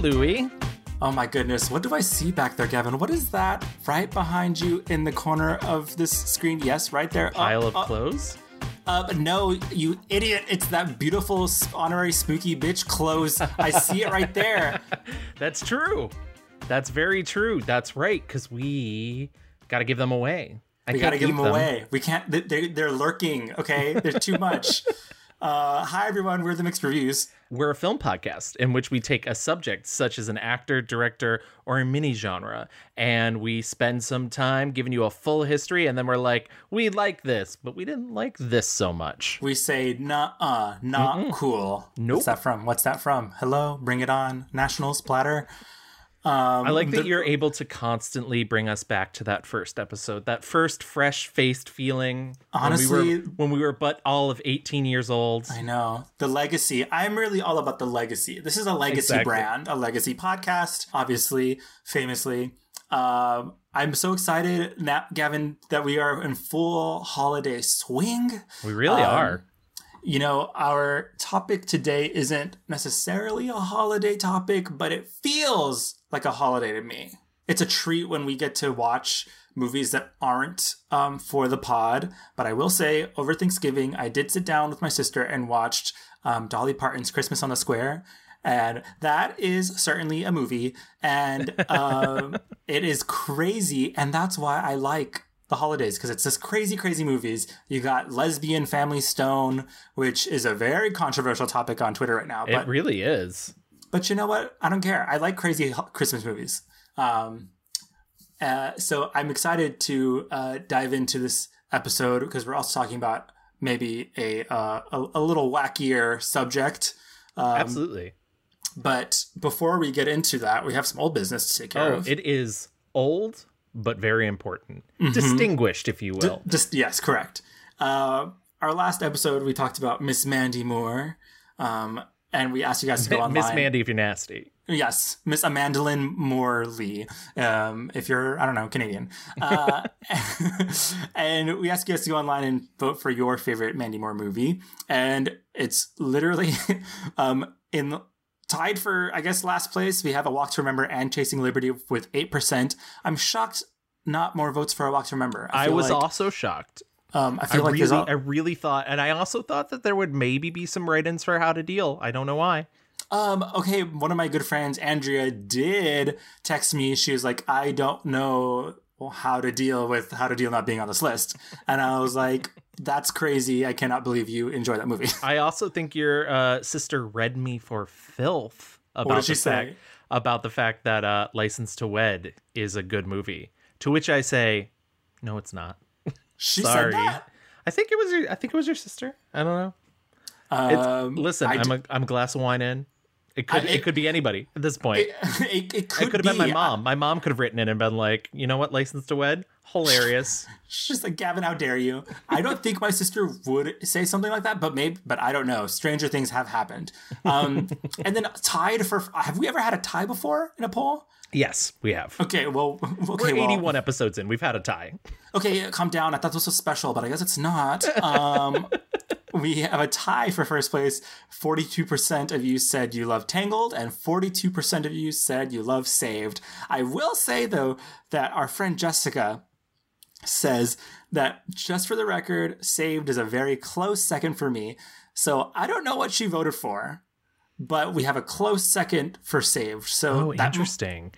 Louie. Oh my goodness, what do I see back there, Gavin? What is that right behind you in the corner of this screen? Yes, right there. Pile Uh, of uh, clothes? Uh, no, you idiot. It's that beautiful honorary spooky bitch clothes. I see it right there. That's true. That's very true. That's right, because we got to give them away. I We gotta give keep them away. We can't, they- they're, they're lurking, okay? There's too much. Uh, hi, everyone. We're the Mixed Reviews. We're a film podcast in which we take a subject such as an actor, director, or a mini genre, and we spend some time giving you a full history, and then we're like, we like this, but we didn't like this so much. We say, nah, uh, not cool. Nope. What's that from? What's that from? Hello, bring it on. National splatter. I like that the- you're able to constantly bring us back to that first episode, that first fresh-faced feeling. when we were, Honestly- when we were but all of 18 years old. I know. The legacy. I'm really all about the legacy. This is a legacy Exactly. brand, a legacy podcast, obviously, famously. Um, I'm so excited, now, Gavin, that we are in full holiday swing. We really Um, are. You know, our topic today isn't necessarily a holiday topic, but it feels like a holiday to me. It's a treat when we get to watch movies that aren't um, for the pod. But I will say, over Thanksgiving, I did sit down with my sister and watched um, Dolly Parton's Christmas on the Square. And that is certainly a movie. And um, it is crazy. And that's why I like the holidays because it's just crazy, crazy movies. You got Lesbian Family Stone, which is a very controversial topic on Twitter right now. It really is. But you know what? I don't care. I like crazy Christmas movies. Um, uh, so I'm excited to uh, dive into this episode because we're also talking about maybe a uh, a, a little wackier subject. Um, Absolutely. But before we get into that, we have some old business to take care Oh, of. it is old but very important. Mm-hmm. Distinguished, if you will. Just yes, correct. Uh, our last episode, we talked about Miss Mandy Moore, um, and we asked you guys to go online. Miss Mandy, if you're nasty. Yes, Miss Amandalyn Morley, um, if you're, I don't know, Canadian. Uh, and we asked you guys to go online and vote for your favorite Mandy Moore movie. And it's literally um, in tied for, I guess, last place. We have A Walk to Remember and Chasing Liberty with 8%. I'm shocked not more votes for A Walk to Remember. I feel was like, also shocked. Um, I I like really, there's I really thought, and I also thought that there would maybe be some write-ins for How to Deal. I don't know why. Um, okay, one of my good friends, Andrea, did text me. She was like, I don't know how to deal with how to deal not being on this list. And I was like, that's crazy. I cannot believe you enjoy that movie. I also think your uh, sister read me for filth about did she the fact say? about the fact that uh, License to Wed is a good movie. To which I say, no, it's not. She Sorry. said that. I think it was your. I think it was your sister. I don't know. Um, listen, I I'm d- a I'm a glass of wine in. It could I- it, it- could be anybody at this point. it, it, it could have been my mom. My mom could have written it and been like, you know what, license to wed, hilarious. She's like, Gavin, how dare you? I don't think my sister would say something like that, but maybe, but I don't know. Stranger things have happened. Um, and then tied for, have we ever had a tie before in a poll? yes, we have. Okay, well, okay, We're well, 81 episodes in. We've had a tie. Okay, calm down. I thought this was special, but I guess it's not. Um, we have a tie for first place. 42% of you said you love Tangled, and 42% of you said you love Saved. I will say, though, that our friend Jessica says that just for the record, Saved is a very close second for me. So I don't know what she voted for, but we have a close second for Saved. So Oh, interesting.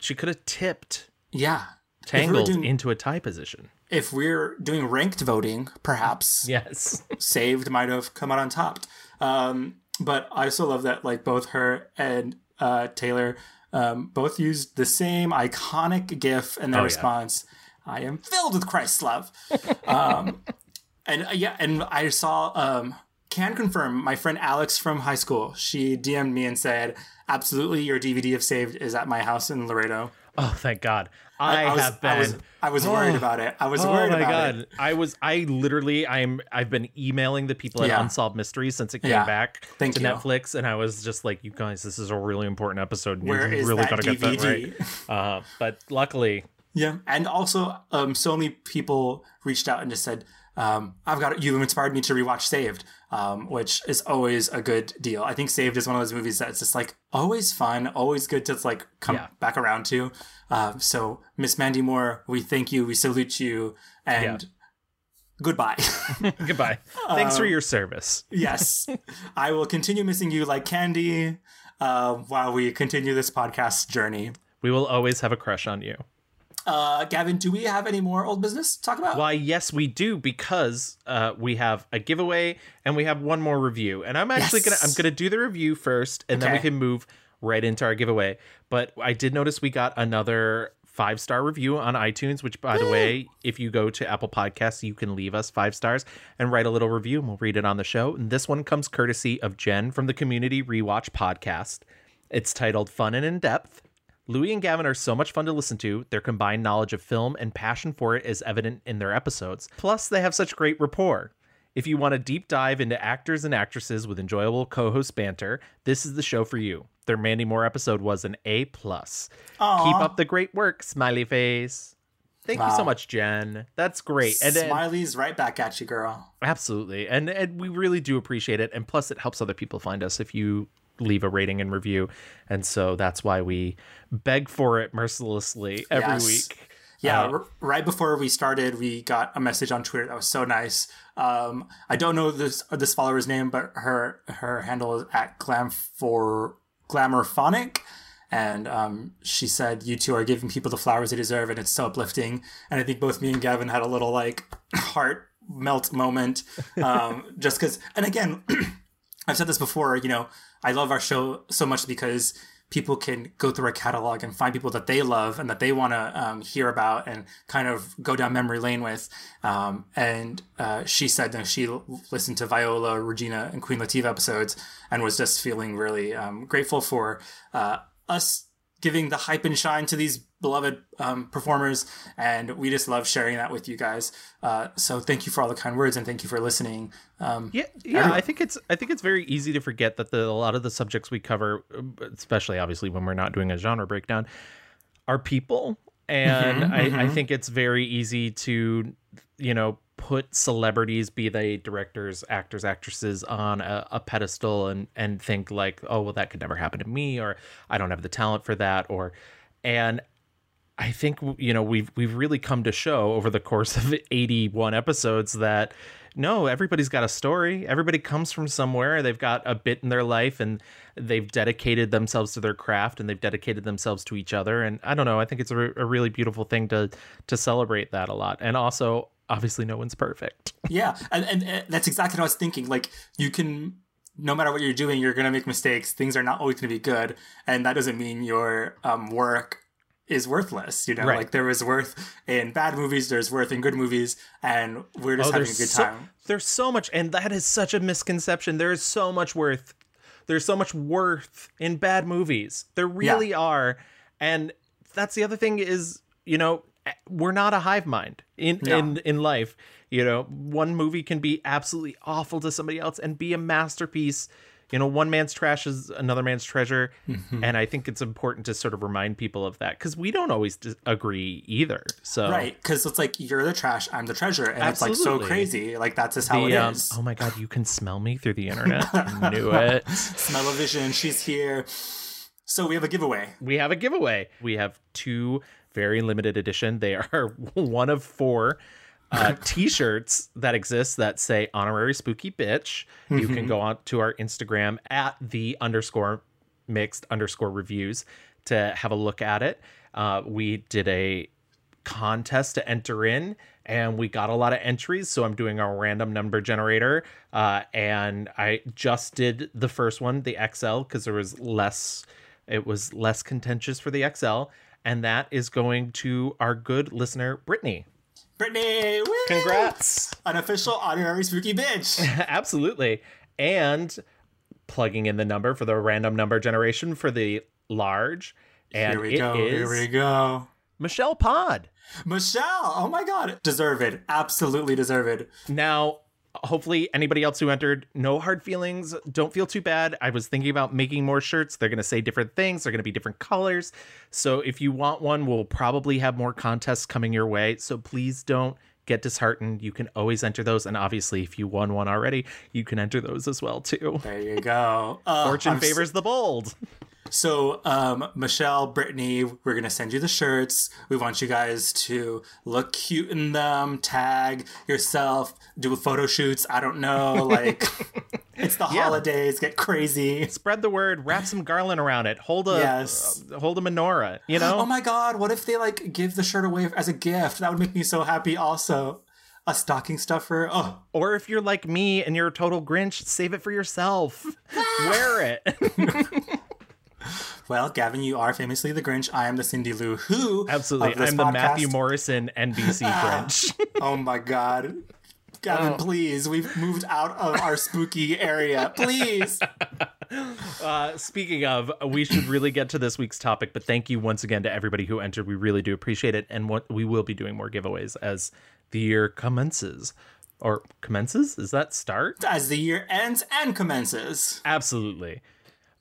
She could have tipped yeah. Tangled doing- into a tie position. If we're doing ranked voting, perhaps Yes. saved might have come out on top. Um, but I also love that like both her and uh, Taylor um, both used the same iconic GIF in their Oh, yeah. response. I am filled with Christ's love. um, and uh, yeah, and I saw um, can confirm my friend Alex from high school. She DM'd me and said, "Absolutely, your DVD of Saved is at my house in Laredo." Oh, thank God. I, was, have been. I was, worried about it. I was worried about it. I was Oh worried my about god! it. I was I literally I'm I've been emailing the people at Yeah. Unsolved Mysteries since it came Yeah. back Thank to you. Netflix, and I was just like, "You guys, this is a really important episode. and Where you is really that gotta get that right." Uh, but luckily, Yeah, and also, um, so many people reached out and just said, um, I've got you've inspired me to rewatch Saved, um, which is always a good deal. I think Saved is one of those movies that's just like always fun, always good to like come Yeah. back around to. Uh, so Miss Mandy Moore, we thank you, we salute you, and goodbye. Goodbye. Thanks for your service. yes, I will continue missing you like candy uh, while we continue this podcast journey. We will always have a crush on you. Uh, Gavin, do we have any more old business to talk about? Why, yes, we do because uh, we have a giveaway and we have one more review. And I'm actually Yes. gonna I'm gonna do the review first, and then we can move right into our giveaway. But I did notice we got another five star review on iTunes. Which, by the way, if you go to Apple Podcasts, you can leave us five stars and write a little review, and we'll read it on the show. And this one comes courtesy of Jen from the Community Rewatch podcast. It's titled "Fun and in Depth." Louis and Gavin are so much fun to listen to. Their combined knowledge of film and passion for it is evident in their episodes. Plus, they have such great rapport. If you want a deep dive into actors and actresses with enjoyable co-host banter, this is the show for you. Their Mandy Moore episode was an A plus. Keep up the great work, smiley face. Thank you so much, Jen. That's great. And, and Smiley's right back at you, girl. Absolutely. And and we really do appreciate it. And plus it helps other people find us if you leave a rating and review. And so that's why we beg for it mercilessly every Yes. week. Yeah, Uh, r- right before we started, we got a message on Twitter that was so nice. Um, I don't know this this follower's name, but her her handle is at glam for glamourphonic, and um, she said, "You two are giving people the flowers they deserve, and it's so uplifting." And I think both me and Gavin had a little like heart melt moment, um, just because. And again, I've said this before, you know, I love our show so much because people can go through our catalog and find people that they love and that they want to um, hear about and kind of go down memory lane with. Um, and uh, she said that she listened to Viola, Regina, and Queen Latifah episodes and was just feeling really um, grateful for uh, us giving the hype and shine to these beloved um, performers. And we just love sharing that with you guys. Uh, so thank you for all the kind words and thank you for listening. Um, Yeah, yeah. I think it's I think it's very easy to forget that the, a lot of the subjects we cover, especially obviously when we're not doing a genre breakdown, are people, and I, I think it's very easy to, you know, put celebrities, be they directors, actors, actresses, on a, a pedestal and and think like, oh well, that could never happen to me, or I don't have the talent for that, or, and I think you know we've we've really come to show over the course of 81 episodes that no everybody's got a story. Everybody comes from somewhere. They've got a bit in their life and they've dedicated themselves to their craft and they've dedicated themselves to each other. And I don't know I think it's a, re- a really beautiful thing to to celebrate that a lot. And also obviously no one's perfect Yeah, and, and uh, that's exactly what I was thinking. Like you can, no matter what you're doing, you're gonna make mistakes. Things are not always gonna be good, and that doesn't mean your um, work is worthless. You know, Right. like there is worth in bad movies, there's worth in good movies, and we're just having a good so, time. there's so much and that is such a misconception there is so much worth there's so much worth in bad movies there really are and that's the other thing is you know we're not a hive mind in No. in in life you know one movie can be absolutely awful to somebody else and be a masterpiece you know one man's trash is another man's treasure Mm-hmm. and i think it's important to sort of remind people of that because we don't always dis- agree either so Right, because it's like you're the trash, I'm the treasure, and it's like so crazy. Like that's just how the, it um, is. oh my god, you can smell me through the internet. I knew it. Smell-o-vision, she's here. So we have a giveaway. We have a giveaway. We have two very limited edition. They are one of four uh, t-shirts that exist that say honorary spooky bitch. You can go on to our Instagram at the underscore mixed underscore reviews to have a look at it. Uh, we did a contest to enter in and we got a lot of entries so i'm doing a random number generator uh, and i just did the first one the xl because there was less it was less contentious for the xl and that is going to our good listener brittany Brittany, woo! congrats An official honorary spooky bitch. absolutely and plugging in the number for the random number generation for the large and Here we go. Here we go. michelle pod Michelle, oh my god. Deserve it. Absolutely deserve it. Now, hopefully, anybody else who entered, no hard feelings. Don't feel too bad. I was thinking about making more shirts. They're going to say different things, they're going to be different colors. So, if you want one, we'll probably have more contests coming your way. So, please don't get disheartened, you can always enter those. And obviously, if you won one already, you can enter those as well too. There you go. Uh, Fortune I'm s- favors the bold. So, um, Michelle, Brittany, we're gonna send you the shirts. We want you guys to look cute in them, tag yourself, do photo shoots. I don't know, like it's the holidays, get crazy. Spread the word. Wrap some garland around it. Hold a Yes. uh, hold a menorah. You know. Oh my god, what if they like give the shirt away as a gift? That would make me so happy. Also, a stocking stuffer. Oh, Or if you're like me and you're a total Grinch, save it for yourself. Wear it. well, Gavin, you are famously the Grinch. I am the Cindy Lou Who. Absolutely. of this I'm the Matthew. Morrison NBC Grinch. Oh my god. Gavin, Oh. please. We've moved out of our spooky area. Please. Uh, speaking of, we should really get to this week's topic, but thank you once again to everybody who entered. We really do appreciate it. And what we will be doing more giveaways as the year commences. Or commences? Is that start? As the year ends and commences. Absolutely.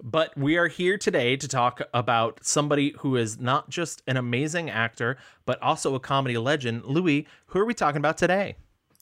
But we are here today to talk about somebody who is not just an amazing actor, but also a comedy legend. Louis, who are we talking about today?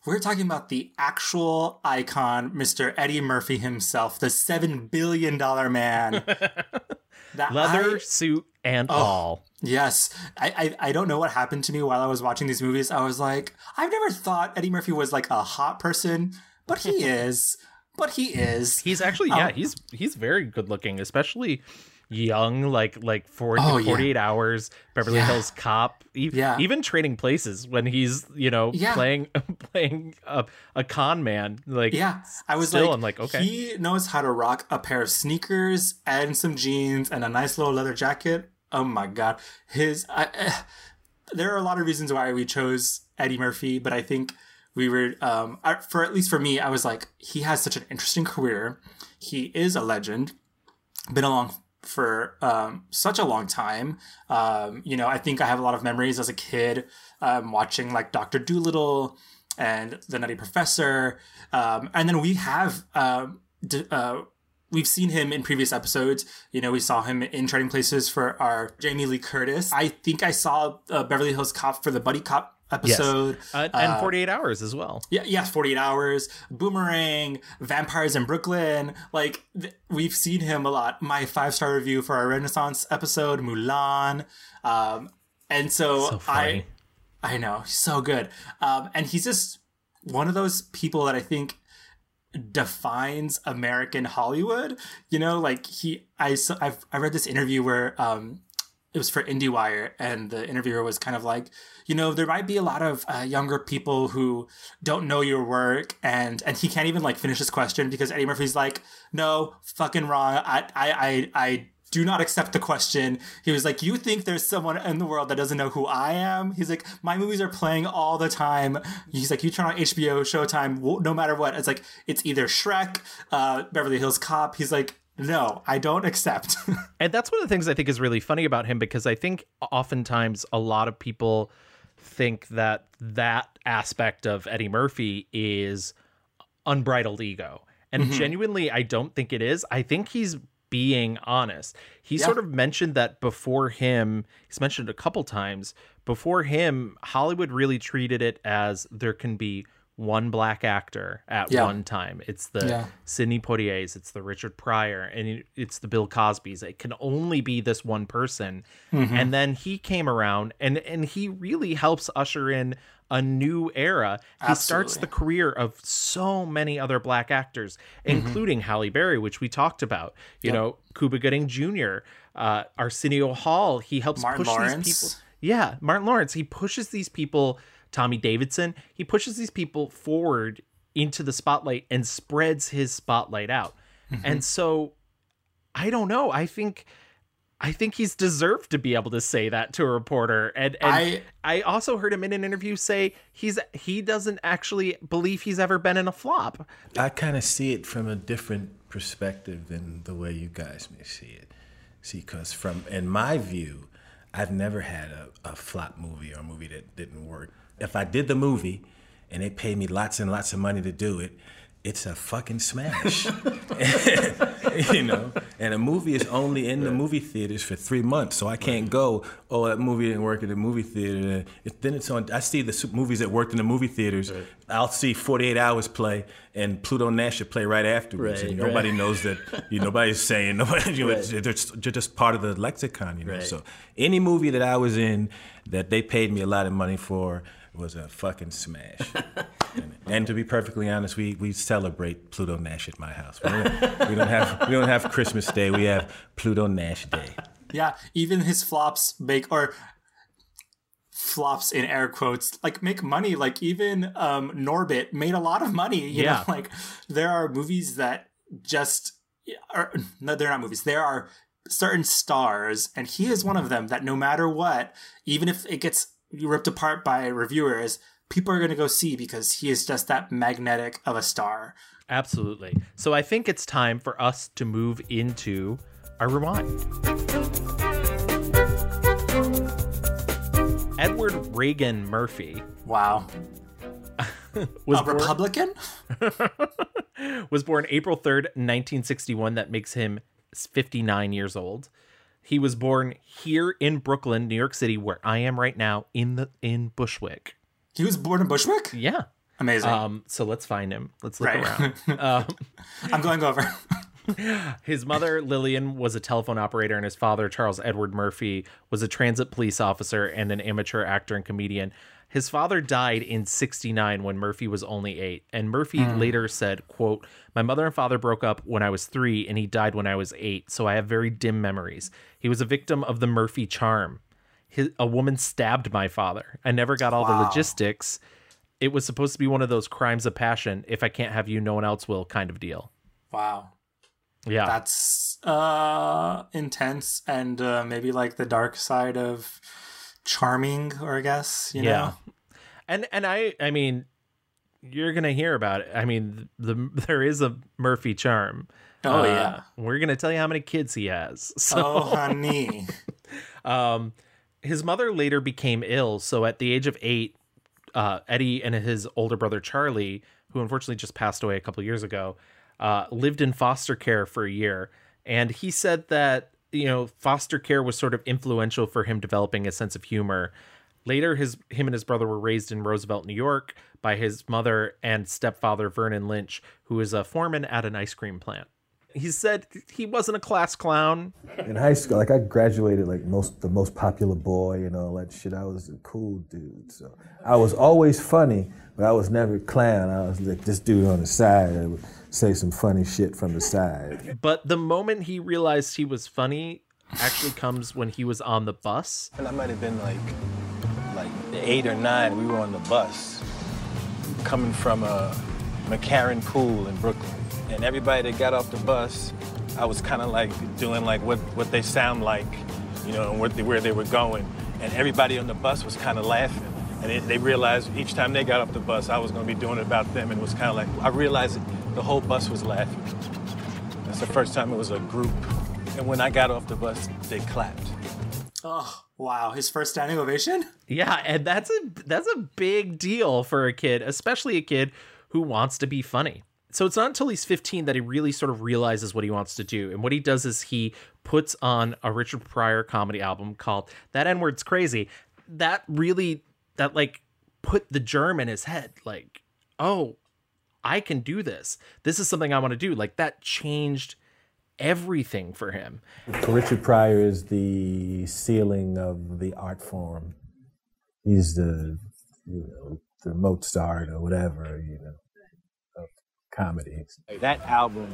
We're talking about the actual icon, Mr. Eddie Murphy himself, the $7 billion man. Leather, I- suit, and Oh. all. Yes. I, I I don't know what happened to me while I was watching these movies. I was like, I've never thought Eddie Murphy was like a hot person, but he is. But he is. He's actually, yeah, Um, he's he's very good looking, especially young, like like 40, Oh, yeah. 48 hours, Beverly Yeah. Hills Cop, e- Yeah. even trading places when he's, you know, Yeah. playing playing a, a con man. Like Yeah, I was Still, like, I'm like, okay. He knows how to rock a pair of sneakers and some jeans and a nice little leather jacket. Oh my god, his. I, eh, there are a lot of reasons why we chose Eddie Murphy, but I think we were, um, for at least for me, I was like, he has such an interesting career. He is a legend, been along for um, such a long time. Um, you know, I think I have a lot of memories as a kid um, watching like Doctor Dolittle and The Nutty Professor, um, and then we have um, d- uh, we've seen him in previous episodes. You know, we saw him in Trading Places for our Jamie Lee Curtis. I think I saw uh, Beverly Hills Cop for the Buddy Cop episode. uh, and 48 hours as well. Yeah, yes, 48 Hours, Boomerang, Vampires in Brooklyn. Like, th- we've seen him a lot. My five star review for our Renaissance episode, Mulan. Um, and so, So. I, I know, he's so good. Um, and he's just one of those people that I think defines American Hollywood. You know, like he, I, so I've, I read this interview where, um, it was for IndieWire, and the interviewer was kind of like, you know, there might be a lot of uh, younger people who don't know your work, and and he can't even like finish his question because Eddie Murphy's like, no, fucking wrong. I I I, I do not accept the question. He was like, you think there's someone in the world that doesn't know who I am? He's like, my movies are playing all the time. He's like, you turn on HBO, Showtime, no matter what. It's like it's either Shrek, uh, Beverly Hills Cop. He's like. No, I don't accept. And that's one of the things I think is really funny about him because I think oftentimes a lot of people think that that aspect of Eddie Murphy is unbridled ego. And Mm-hmm. genuinely, I don't think it is. I think he's being honest. He Yeah. sort of mentioned that before him, he's mentioned it a couple times, before him, Hollywood really treated it as there can be one black actor at Yeah. one time. It's the Yeah. Sidney Poitiers, it's the Richard Pryor, and it's the Bill Cosbys. It can only be this one person. Mm-hmm. And then he came around and and he really helps usher in a new era. He starts the career of so many other black actors, Mm-hmm. including Halle Berry, which we talked about. You know, Cuba Gooding Jr., uh, Arsenio Hall. He helps Martin push Lawrence. these people. Yeah, Martin Lawrence. He pushes these people. Tommy Davidson. He pushes these people forward into the spotlight and spreads his spotlight out. Mm-hmm. And so, I don't know. I think. I think he's deserved to be able to say that to a reporter. And, and I- I also heard him in an interview say he's he doesn't actually believe he's ever been in a flop. I kind of see it from a different perspective than the way you guys may see it. See, because from in my view, I've never had a, a flop movie or a movie that didn't work. If I did the movie and they paid me lots and lots of money to do it, it's a fucking smash. you know, and a movie is only in the movie theaters for three months, so I can't go. Oh, that movie didn't work at the movie theater. It, then it's on. I see the movies that worked in the movie theaters. Right. I'll see Forty Eight Hours play, and Pluto Nash should play right afterwards, right, and nobody right. knows that. You nobody's saying nobody. You know, it's, they're just part of the lexicon. You know, so any movie that I was in that they paid me a lot of money for was a fucking smash. and, and, to be perfectly honest, we, we celebrate Pluto Nash at my house. We don't, we don't, have we don't have Christmas Day. We have Pluto Nash Day. Yeah, even his flops make or flops in air quotes like make money. Like even um, Norbit made a lot of money. You yeah. know, like there are movies that just are no, they're not movies. There are certain stars, and he is one of them. That no matter what, even if it gets ripped apart by reviewers, people are going to go see because he is just that magnetic of a star. Absolutely. So I think it's time for us to move into our rewind. Edward Reagan Murphy. Wow. was a born, Republican? was born April 3rd, 1961. That makes him 59 years old. He was born here in Brooklyn, New York City, where I am right now in the in Bushwick. He was born in Bushwick? Yeah. Amazing. Um, so let's find him. Let's look right. around. Um, I'm going over. his mother, Lillian, was a telephone operator, and his father, Charles Edward Murphy, was a transit police officer and an amateur actor and comedian. His father died in 69 when Murphy was only 8, and Murphy mm. later said, quote, "My mother and father broke up when I was 3 and he died when I was 8, so I have very dim memories. He was a victim of the Murphy charm. His, a woman stabbed my father. I never got all wow. the logistics. It was supposed to be one of those crimes of passion, if I can't have you, no one else will kind of deal." Wow. Yeah. That's uh intense and uh, maybe like the dark side of charming, or I guess you know. Yeah, and and I I mean, you're gonna hear about it. I mean, the, there is a Murphy charm. Oh uh, yeah, we're gonna tell you how many kids he has. So, oh honey. um, his mother later became ill, so at the age of eight, uh, Eddie and his older brother Charlie, who unfortunately just passed away a couple years ago, uh, lived in foster care for a year. And he said that you know, foster care was sort of influential for him developing a sense of humor. Later, his him and his brother were raised in Roosevelt, New York, by his mother and stepfather Vernon Lynch, who is a foreman at an ice cream plant. He said he wasn't a class clown. In high school, like I graduated like most the most popular boy and all that shit. I was a cool dude, so I was always funny, but I was never a clown. I was like this dude on the side say some funny shit from the side. But the moment he realized he was funny actually comes when he was on the bus. And I might have been like like eight or nine. We were on the bus coming from uh, a McCarren Pool in Brooklyn. And everybody that got off the bus, I was kind of like doing like what, what they sound like, you know, and where they, where they were going. And everybody on the bus was kind of laughing. And it, they realized each time they got off the bus, I was going to be doing it about them. And it was kind of like, I realized the whole bus was laughing. That's the first time it was a group. And when I got off the bus, they clapped. Oh, wow. His first standing ovation? Yeah, and that's a that's a big deal for a kid, especially a kid who wants to be funny. So it's not until he's 15 that he really sort of realizes what he wants to do. And what he does is he puts on a Richard Pryor comedy album called That N Word's Crazy. That really that like put the germ in his head like, "Oh, I can do this. This is something I want to do. Like that changed everything for him. Richard Pryor is the ceiling of the art form. He's the you know the Mozart or whatever you know of comedy. That album,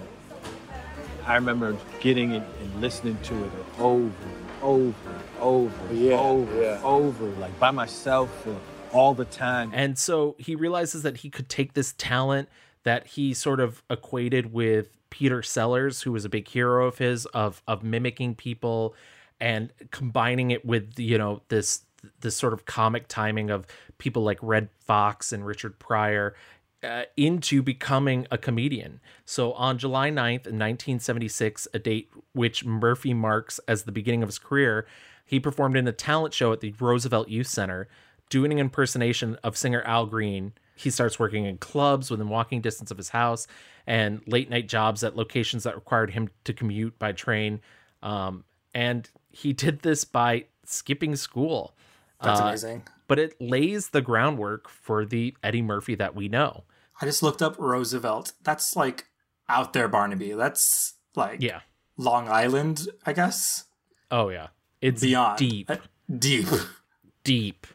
I remember getting it and listening to it over and over and over, yeah, over, yeah. over, like by myself all the time. And so he realizes that he could take this talent that he sort of equated with Peter Sellers, who was a big hero of his, of of mimicking people and combining it with you know this this sort of comic timing of people like Redd Foxx and Richard Pryor uh, into becoming a comedian. So on July 9th, 1976, a date which Murphy marks as the beginning of his career, he performed in a talent show at the Roosevelt Youth Center doing an impersonation of singer Al Green, he starts working in clubs within walking distance of his house and late night jobs at locations that required him to commute by train. Um, and he did this by skipping school. That's Uh, amazing. But it lays the groundwork for the Eddie Murphy that we know. I just looked up Roosevelt. That's like out there, Barnaby. That's like Yeah. Long Island, I guess. Oh yeah. It's Beyond deep. Uh, deep. deep.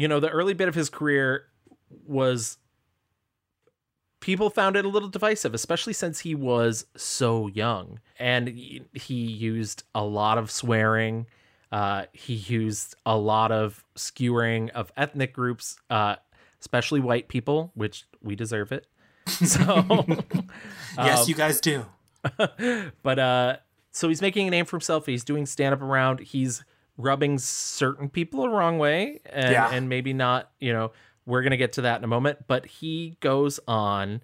You know, the early bit of his career was people found it a little divisive, especially since he was so young. And he used a lot of swearing. Uh, he used a lot of skewering of ethnic groups, uh, especially white people, which we deserve it. So, yes, Um, you guys do. but uh so he's making a name for himself he's doing stand up around he's rubbing certain people the wrong way and Yeah. and maybe not you know we're gonna get to that in a moment but he goes on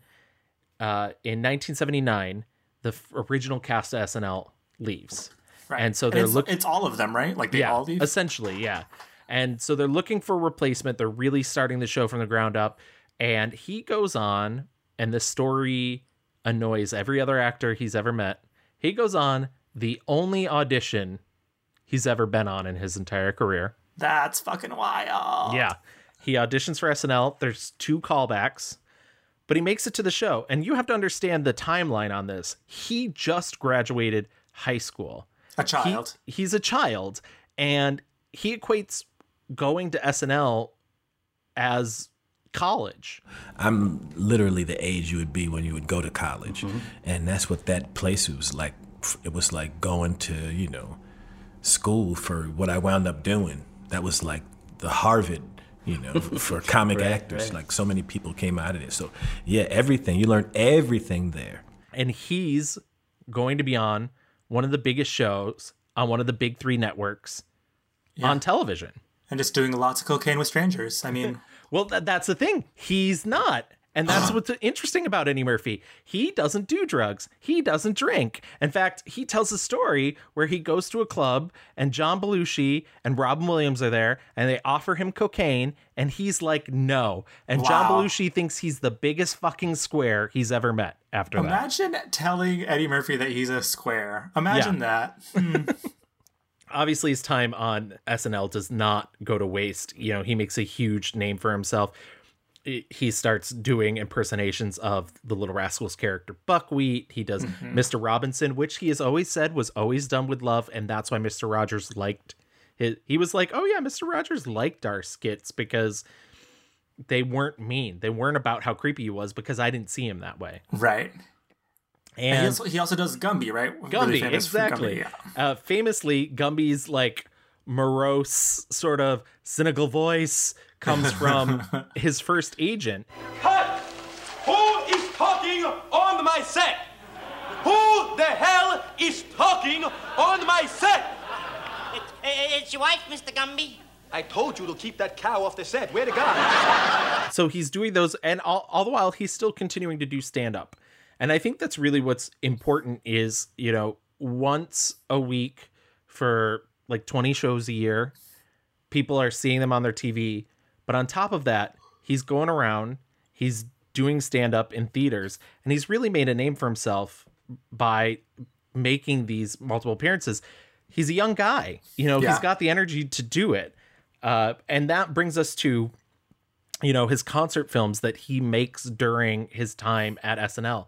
uh in 1979 the f- original cast of snl leaves Right. and so they're it's, look- it's all of them, right? Like they yeah all leave. essentially yeah and so they're looking for replacement they're really starting the show from the ground up and he goes on and the story annoys every other actor he's ever met he goes on the only audition he's ever been on in his entire career. That's fucking wild. yeah. He auditions for snl there's two callbacks but he makes it to the show. And you have to understand the timeline on this. He just graduated high school. A he- child. he's a child, and he equates going to SNL as college. I'm literally the age you would be when you would go to college, mm-hmm. and that's what that place was like. It was like going to you know school for what I wound up doing. That was like the Harvard, you know, for comic actors. Like so many people came out of it. So yeah, everything you learn everything there. And he's going to be on one of the biggest shows on one of the big three networks on television. And just doing lots of cocaine with strangers. I mean, Well, th- that's the thing. He's not. And that's uh-huh. what's interesting about Eddie Murphy. He doesn't do drugs. He doesn't drink. In fact, he tells a story where he goes to a club and John Belushi and Robin Williams are there and they offer him cocaine and he's like, no. And John Belushi thinks he's the biggest fucking square he's ever met after that. imagine telling Eddie Murphy that he's a square. Imagine that. Hmm. obviously his time on SNL does not go to waste. You know, he makes a huge name for himself. He- starts doing impersonations of the Little Rascals character Buckwheat. He does Mr. Robinson, which he has always said was always done with love, and that's why Mr. Rogers liked his. He was like, "Oh yeah, Mr. Rogers liked our skits because they weren't mean. They weren't about how creepy he was because I didn't see him that way." Right. And And he also, he also does Gumby, right? Gumby, Really exactly. Gumby, yeah. uh, famously, Gumby's like morose, sort of cynical voice comes from his first agent. Cut! Who is talking on my set? Who the hell is talking on my set? It, eh, it's your wife, Mr. Gumby. I told you to keep that cow off the set. Where to go? So he's doing those, and all, all the while he's still continuing to do stand up. And I think that's really what's important is you know once a week for like 20 shows a year, people are seeing them on their TV. But on top of that, he's going around, he's doing stand up in theaters, and he's really made a name for himself by making these multiple appearances. He's a young guy, you know, Yeah. he's got the energy to do it. Uh, and that brings us to, you know, his concert films that he makes during his time at SNL.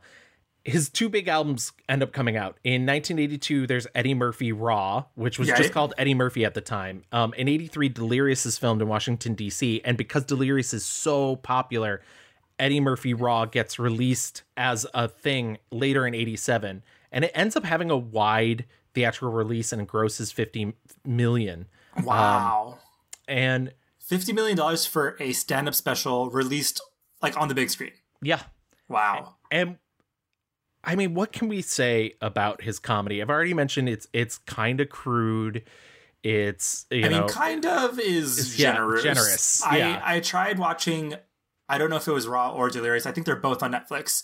His two big albums end up coming out. In 1982, there's Eddie Murphy Raw, which was Yeah. just called Eddie Murphy at the time. Um, in 83, Delirious is filmed in Washington, D.C. And because Delirious is so popular, Eddie Murphy Raw gets released as a thing later in 87. And it ends up having a wide theatrical release and grosses 50 million. Wow. And $50 million for a stand up special released like on the big screen. yeah, Wow. and I mean, what can we say about his comedy? I've already mentioned it's it's kind of crude. It's you I know, mean, kind of is It's- yeah, generous. generous, I, yeah. I tried watching, I don't know if it was Raw or Delirious. I think they're both on Netflix.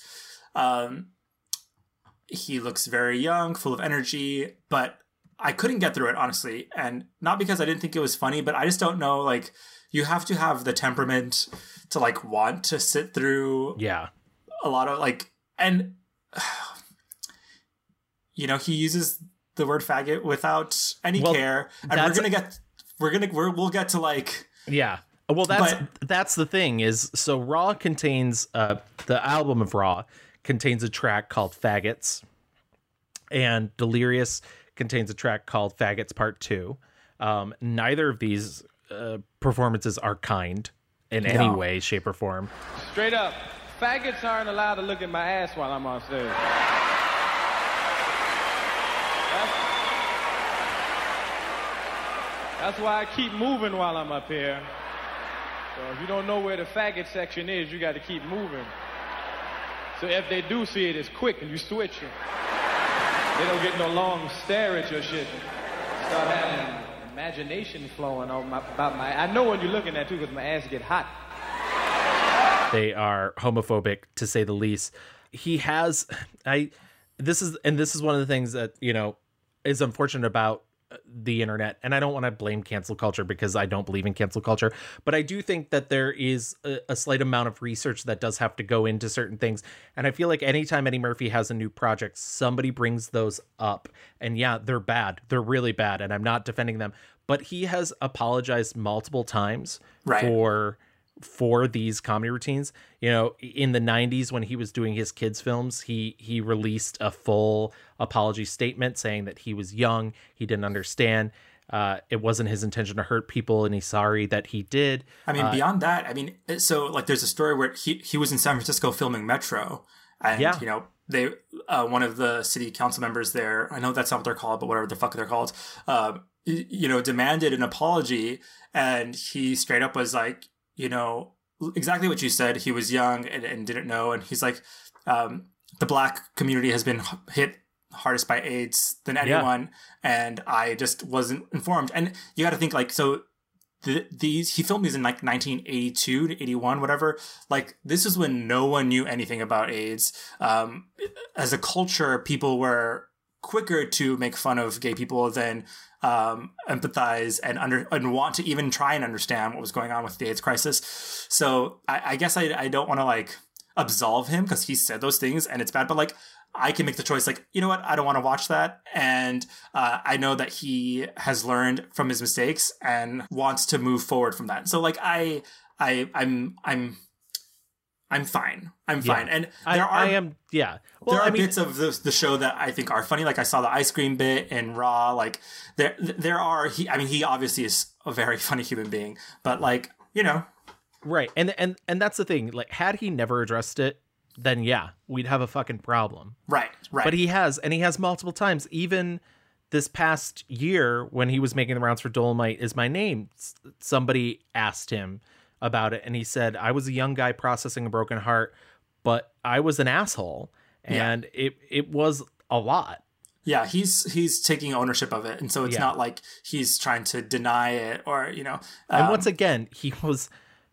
Um, he looks very young, full of energy, but I couldn't get through it honestly, and not because I didn't think it was funny, but I just don't know. Like, you have to have the temperament to like want to sit through Yeah. a lot of like, and you know, he uses the word faggot without any Well, care, and we're gonna get, we're gonna, we're, we'll get to like, Yeah. Well, that's But- that's the thing is so Raw contains uh the album of Raw contains a track called Faggots and Delirious contains a track called Faggots Part 2. Um neither of these uh, performances are kind in any way shape or form. Straight up, faggots aren't allowed to look at my ass while I'm on stage. That's, that's why I keep moving while I'm up here. So if you don't know where the faggot section is, you got to keep moving. So if they do see it, it's quick and you switch it. They don't get no long stare at your shit. Start having imagination flowing on my, about my. I know when you're looking at too, because my ass get hot. They are homophobic to say the least. He has i this is and this is one of the things that you know is unfortunate about uh, the internet. And i don't want to blame cancel culture because i don't believe in cancel culture. But i do think that there is a, a slight amount of research that does have to go into certain things. And i feel like anytime eddie murphy has a new project somebody brings those up. And yeah they're bad. They're really bad and i'm not defending them. But he has apologized multiple times Right. for for these comedy routines. You know, in the 90s when he was doing his kids films, he he released a full apology statement saying that he was young, he didn't understand, uh, it wasn't his intention to hurt people and he's sorry that he did. I mean, beyond that, I mean, so like, there's a story where he he was in San Francisco filming Metro, and Yeah. you know, they uh, one of the city council members there, I know that's not what they're called, but whatever the fuck they're called, y- you know, demanded an apology, and he straight up was like, you know, exactly what you said. He was young and, and didn't know, and he's like, um, the black community has been hit hardest by AIDS than anyone, and I just wasn't informed. And you got to think like so the, these he filmed these in like 1982 to 81 whatever like this is when no one knew anything about aids um, as a culture people were quicker to make fun of gay people than um, empathize and under and want to even try and understand what was going on with the aids crisis so i, I guess I, I don't want to like absolve him because he said those things and it's bad but like I can make the choice, like, you know what, I don't want to watch that. And uh, I know that he has learned from his mistakes and wants to move forward from that. So, like, I, I, I'm, I'm, I'm fine. I'm fine. And I, there are, I am yeah. Well, there are I mean, bits of the, the show that I think are funny. Like I saw the ice cream bit and Raw. Like there, there are. He, I mean, he obviously is a very funny human being. But like, you know, right. And and and that's the thing. Like had he never addressed it, then yeah, we'd have a fucking problem. right, right. But he has, and he has multiple times. Even this past year, when he was making the rounds for Dolemite, is my name. Somebody asked him about it, and he said, "I was a young guy processing a broken heart, but I was an asshole, and it it was a lot." Yeah, he's he's taking ownership of it, and so it's Yeah. not like he's trying to deny it or you know. And um, once again, he was,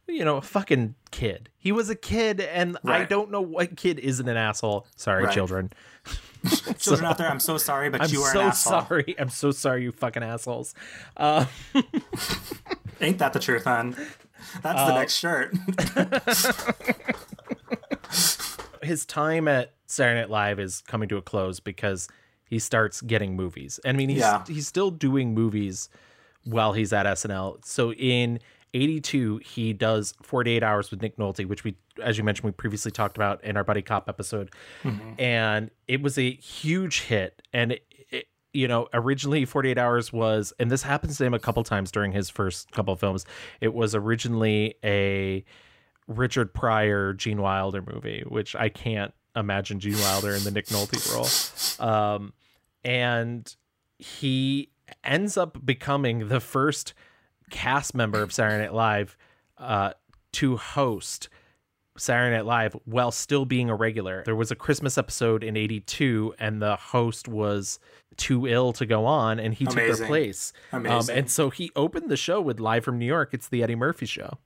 you know, a fucking kid. He was a kid, and I don't know what kid isn't an asshole. Sorry, Right. children. children out there, I'm so sorry, but I'm you are so an asshole. sorry. I'm so sorry, you fucking assholes. Uh, Ain't that the truth, hon? That's Uh, the next shirt. his time at Saturday Night Live is coming to a close because he starts getting movies. I mean, he's Yeah. he's still doing movies while he's at SNL. So in 82 he does 48 hours with Nick Nolte, which we as you mentioned we previously talked about in our Buddy Cop episode. And it was a huge hit and it, you know, originally 48 Hours was, and this happens to him a couple times during his first couple films. It was originally a Richard Pryor, Gene Wilder movie, which I can't imagine Gene Wilder in the Nick Nolte role. Um, and he ends up becoming the first cast member of Saturday Night Live uh, to host Saturday Night Live while still being a regular. There was a Christmas episode in 82 and the host was too ill to go on and he took their Amazing. place. Um, Amazing. and so he opened the show with Live from New York. It's the Eddie Murphy show.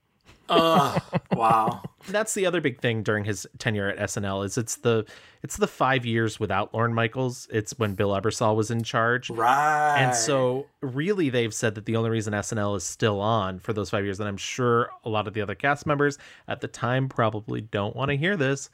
Oh wow. That's the other big thing during his tenure at SNL is it's the it's the five years without Lorne Michaels. It's when Bill Ebersol was in charge. Right. And so, really, they've said that the only reason SNL is still on for those five years, and I'm sure a lot of the other cast members at the time probably don't want to hear this,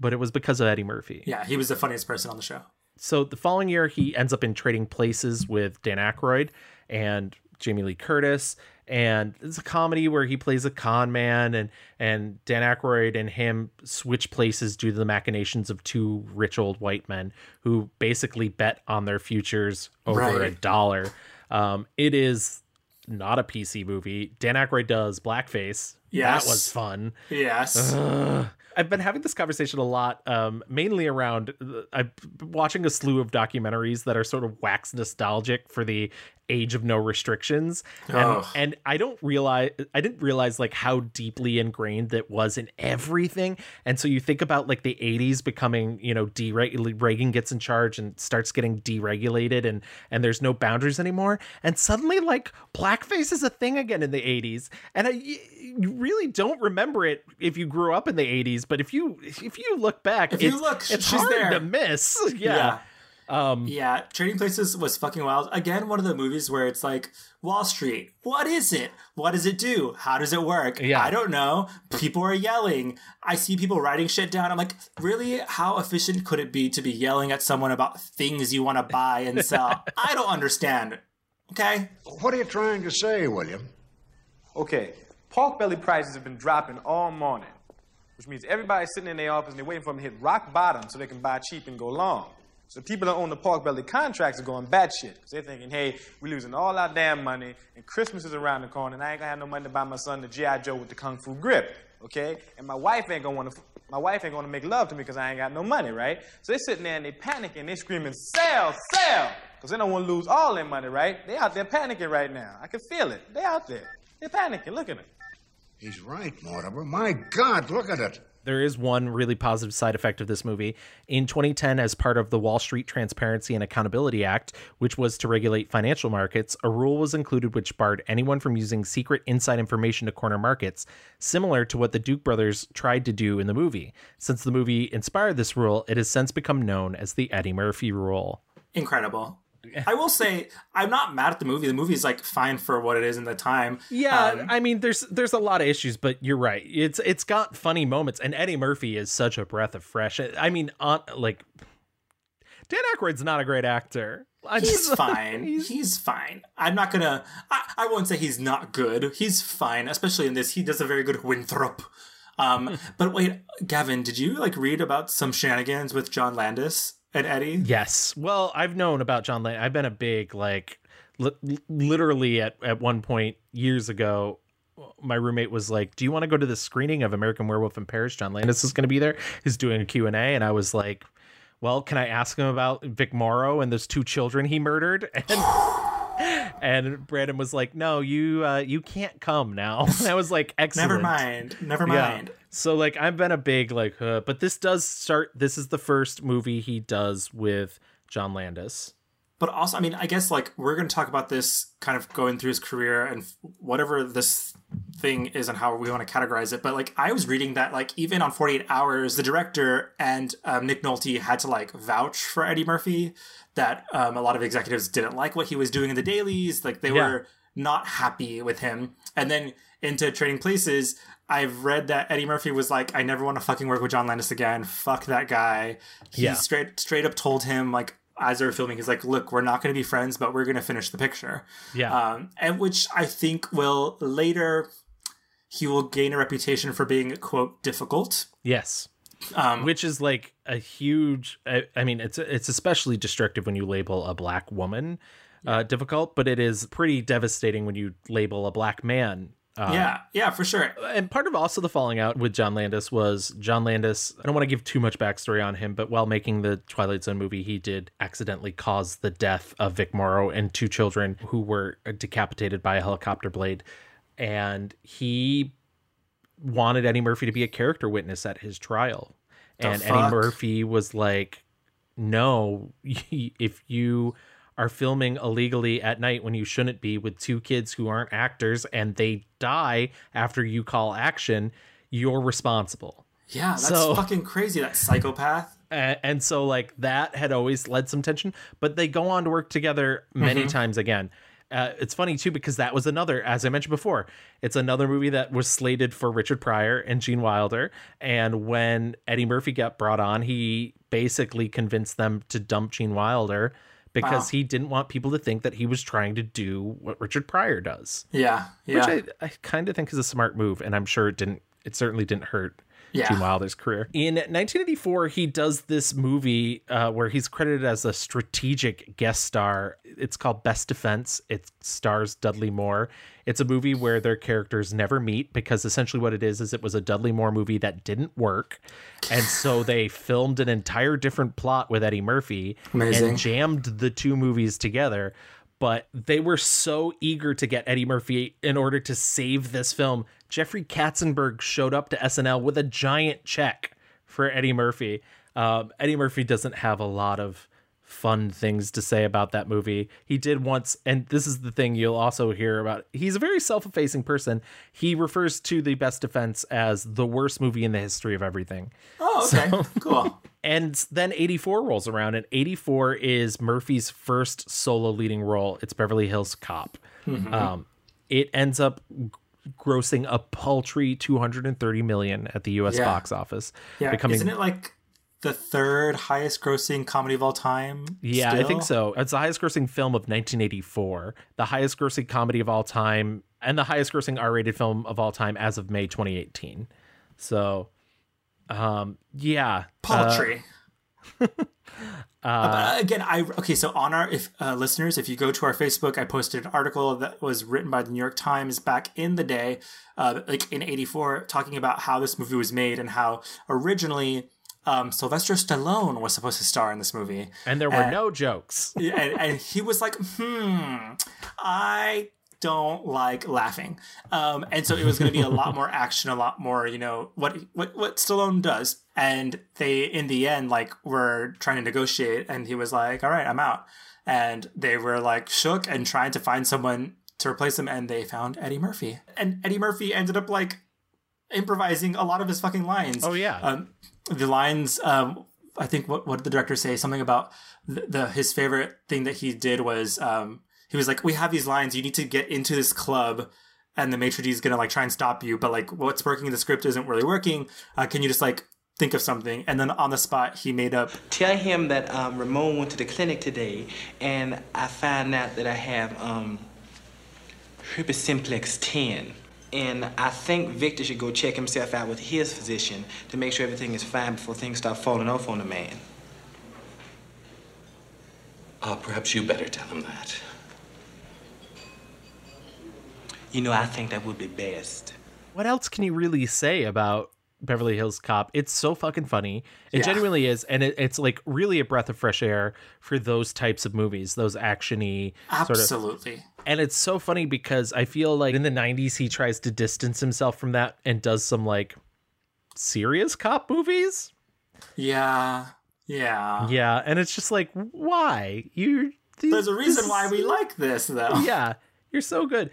but it was because of Eddie Murphy. Yeah, he was the funniest person on the show. So the following year, he ends up in Trading Places with Dan Aykroyd and Jamie Lee Curtis, and it's a comedy where he plays a con man, and and Dan Aykroyd and him switch places due to the machinations of two rich old white men who basically bet on their futures over a dollar. Um, it is not a PC movie. Dan Aykroyd does blackface. Yes. that was fun. Yes. I've been having this conversation a lot, um, mainly around. I'm watching a slew of documentaries that are sort of wax nostalgic for the age of no restrictions, and, Ugh. and I don't realize I didn't realize like how deeply ingrained that was in everything. And so you think about like the '80s becoming, you know, dereg- Reagan gets in charge and starts getting deregulated, and and there's no boundaries anymore, and suddenly like blackface is a thing again in the '80s, and I, you really don't remember it if you grew up in the '80s, but if you if you look back, If you look, it's she's hard there. to miss. Yeah. Yeah. Um, Yeah, Trading Places was fucking wild. Again, one of the movies where it's like Wall Street. What is it? What does it do? How does it work? Yeah. I don't know. People are yelling. I see people writing shit down. I'm like, really? How efficient could it be to be yelling at someone about things you want to buy and sell? I don't understand. Okay. What are you trying to say, William? Okay, pork belly prices have been dropping all morning, which means everybody's sitting in their office and they're waiting for them to hit rock bottom so they can buy cheap and go long. So people that own the pork belly contracts are going batshit because they're thinking, hey, we're losing all our damn money and Christmas is around the corner and I ain't gonna have no money to buy my son the G.I. Joe with the Kung Fu grip, okay? And my wife ain't gonna wanna, my wife ain't gonna make love to me because I ain't got no money, right? So they're sitting there and they panicking, they screaming, sell, sell, because they don't wanna lose all their money, right? They out there panicking right now. I can feel it. They out there. They're panicking. Look at them. He's right, Mortimer. My God, look at it. There is one really positive side effect of this movie. In 2010, as part of the Wall Street Transparency and Accountability Act, which was to regulate financial markets, a rule was included which barred anyone from using secret inside information to corner markets, similar to what the Duke brothers tried to do in the movie. Since the movie inspired this rule, it has since become known as the Eddie Murphy rule. Incredible. I will say, I'm not mad at the movie. The movie's like fine for what it is in the time. Yeah, Um, I mean, there's there's a lot of issues, but you're right. It's it's got funny moments, and Eddie Murphy is such a breath of fresh. I mean, on like Dan Aykroyd's not a great actor. I He's just- fine. He's, fine. I'm not gonna. I, I won't say he's not good. He's fine, especially in this. He does a very good Winthrop. Um, but wait, Gavin, did you like read about some shenanigans with John Landis and Eddie? Yes. Well, I've known about John Lane. I've been a big like li- literally at at one point years ago my roommate was like, "Do you want to go to the screening of American Werewolf in Paris? John Landis is going to be there. He's doing a Q&A." And I was like, "Well, can I ask him about Vic Morrow and those two children he murdered?" And and Brandon was like, "No, you uh, you can't come now." And I was like, "Excellent." Never mind. Never mind. So like I've been a big like, uh, but this does start. This is the first movie he does with John Landis. But also, I mean, I guess like we're going to talk about this kind of going through his career and whatever this thing is and how we want to categorize it. But like, I was reading that like even on 48 Hours, the director and um, Nick Nolte had to like vouch for Eddie Murphy. That um, a lot of executives didn't like what he was doing in the dailies. Like they Yeah. were not happy with him. And then into Trading Places, I've read that Eddie Murphy was like, I never want to fucking work with John Landis again. Fuck that guy. He Yeah. straight straight up told him like as they were filming, he's like, look, we're not going to be friends, but we're going to finish the picture. Yeah. Um, and which I think will later he will gain a reputation for being quote difficult. Yes. Um, Which is like a huge. I, I mean, it's it's especially destructive when you label a black woman uh, difficult, but it is pretty devastating when you label a black man. Uh, yeah, yeah, for sure. and part of also the falling out with John Landis was John Landis. I don't want to give too much backstory on him, but while making the Twilight Zone movie, he did accidentally cause the death of Vic Morrow and two children who were decapitated by a helicopter blade. And he wanted Eddie Murphy to be a character witness at his trial. and Eddie? Murphy was like, no, if you are filming illegally at night when you shouldn't be with two kids who aren't actors and they die after you call action, you're responsible. Yeah, that's So- fucking crazy. That psychopath. A- and so like that had always led some tension but they go on to work together many times again uh, it's funny too because that was another as i mentioned before it's another movie that was slated for richard pryor and gene wilder and when eddie murphy got brought on he basically convinced them to dump gene wilder because Wow. he didn't want people to think that he was trying to do what richard pryor does Yeah, yeah. which I, I kind of think is a smart move, and I'm sure it didn't. It certainly didn't hurt Yeah. Gene Wilder's career. In 1984, he does this movie uh, where he's credited as a strategic guest star. It's called Best Defense. It stars Dudley Moore. It's a movie where their characters never meet because essentially what it is is it was a Dudley Moore movie that didn't work, and so they filmed an entire different plot with Eddie Murphy Amazing. and jammed the two movies together but they were so eager to get Eddie Murphy in order to save this film. Jeffrey Katzenberg showed up to SNL with a giant check for Eddie Murphy. Um, Eddie Murphy doesn't have a lot of fun things to say about that movie. He did once, and this is the thing you'll also hear about. He's a very self effacing person. He refers to The Best Defense as the worst movie in the history of everything. Oh, okay. cool. And then 84 rolls around, and 84 is Murphy's first solo leading role. It's Beverly Hills Cop. Um, it ends up grossing a paltry 230 million at the U.S. Yeah. box office, Yeah. becoming Isn't it like the third highest grossing comedy of all time? Yeah, I think so. It's the highest grossing film of 1984, the highest grossing comedy of all time, and the highest grossing R rated film of all time as of May 2018. So, um, yeah. paltry. Uh, but again, I okay. So on our if uh, listeners, if you go to our Facebook, I posted an article that was written by the New York Times back in the day, uh, like in '84, talking about how this movie was made and how originally um, Sylvester Stallone was supposed to star in this movie. and there were no jokes. and, and he was like, hmm, I don't like laughing. Um, and so it was going to be a lot more action, a lot more, you know, what, what, what Stallone does. And they, in the end, like, were trying to negotiate, and he was like, all right, I'm out. And they were like shook and trying to find someone to replace him, and they found Eddie Murphy. And Eddie Murphy ended up like improvising a lot of his fucking lines. Oh, yeah. Um, the lines, um, I think what what did the director say? Something about the, the his favorite thing that he did was um, he was like, "We have these lines. You need to get into this club." And the maitre d' is gonna like try and stop you, but like what's working in the script isn't really working. Uh, can you just like think of something? And then on the spot, he made up Tell him that um, Ramon went to the clinic today, and I found out that I have um, herpes simplex 10. And I think Victor should go check himself out with his physician to make sure everything is fine before things start falling off on the man. Uh, perhaps you better tell him that. You know, I think that would be best. what else can you really say about Beverly Hills Cop? It's so fucking funny. It Yeah. genuinely is, and it, it's like really a breath of fresh air for those types of movies, those actiony sort of. absolutely. And it's so funny because I feel like in the '90s he tries to distance himself from that and does some like serious cop movies. Yeah, yeah. Yeah, and it's just like, why you? There's a reason why we like this, though. yeah you're so good.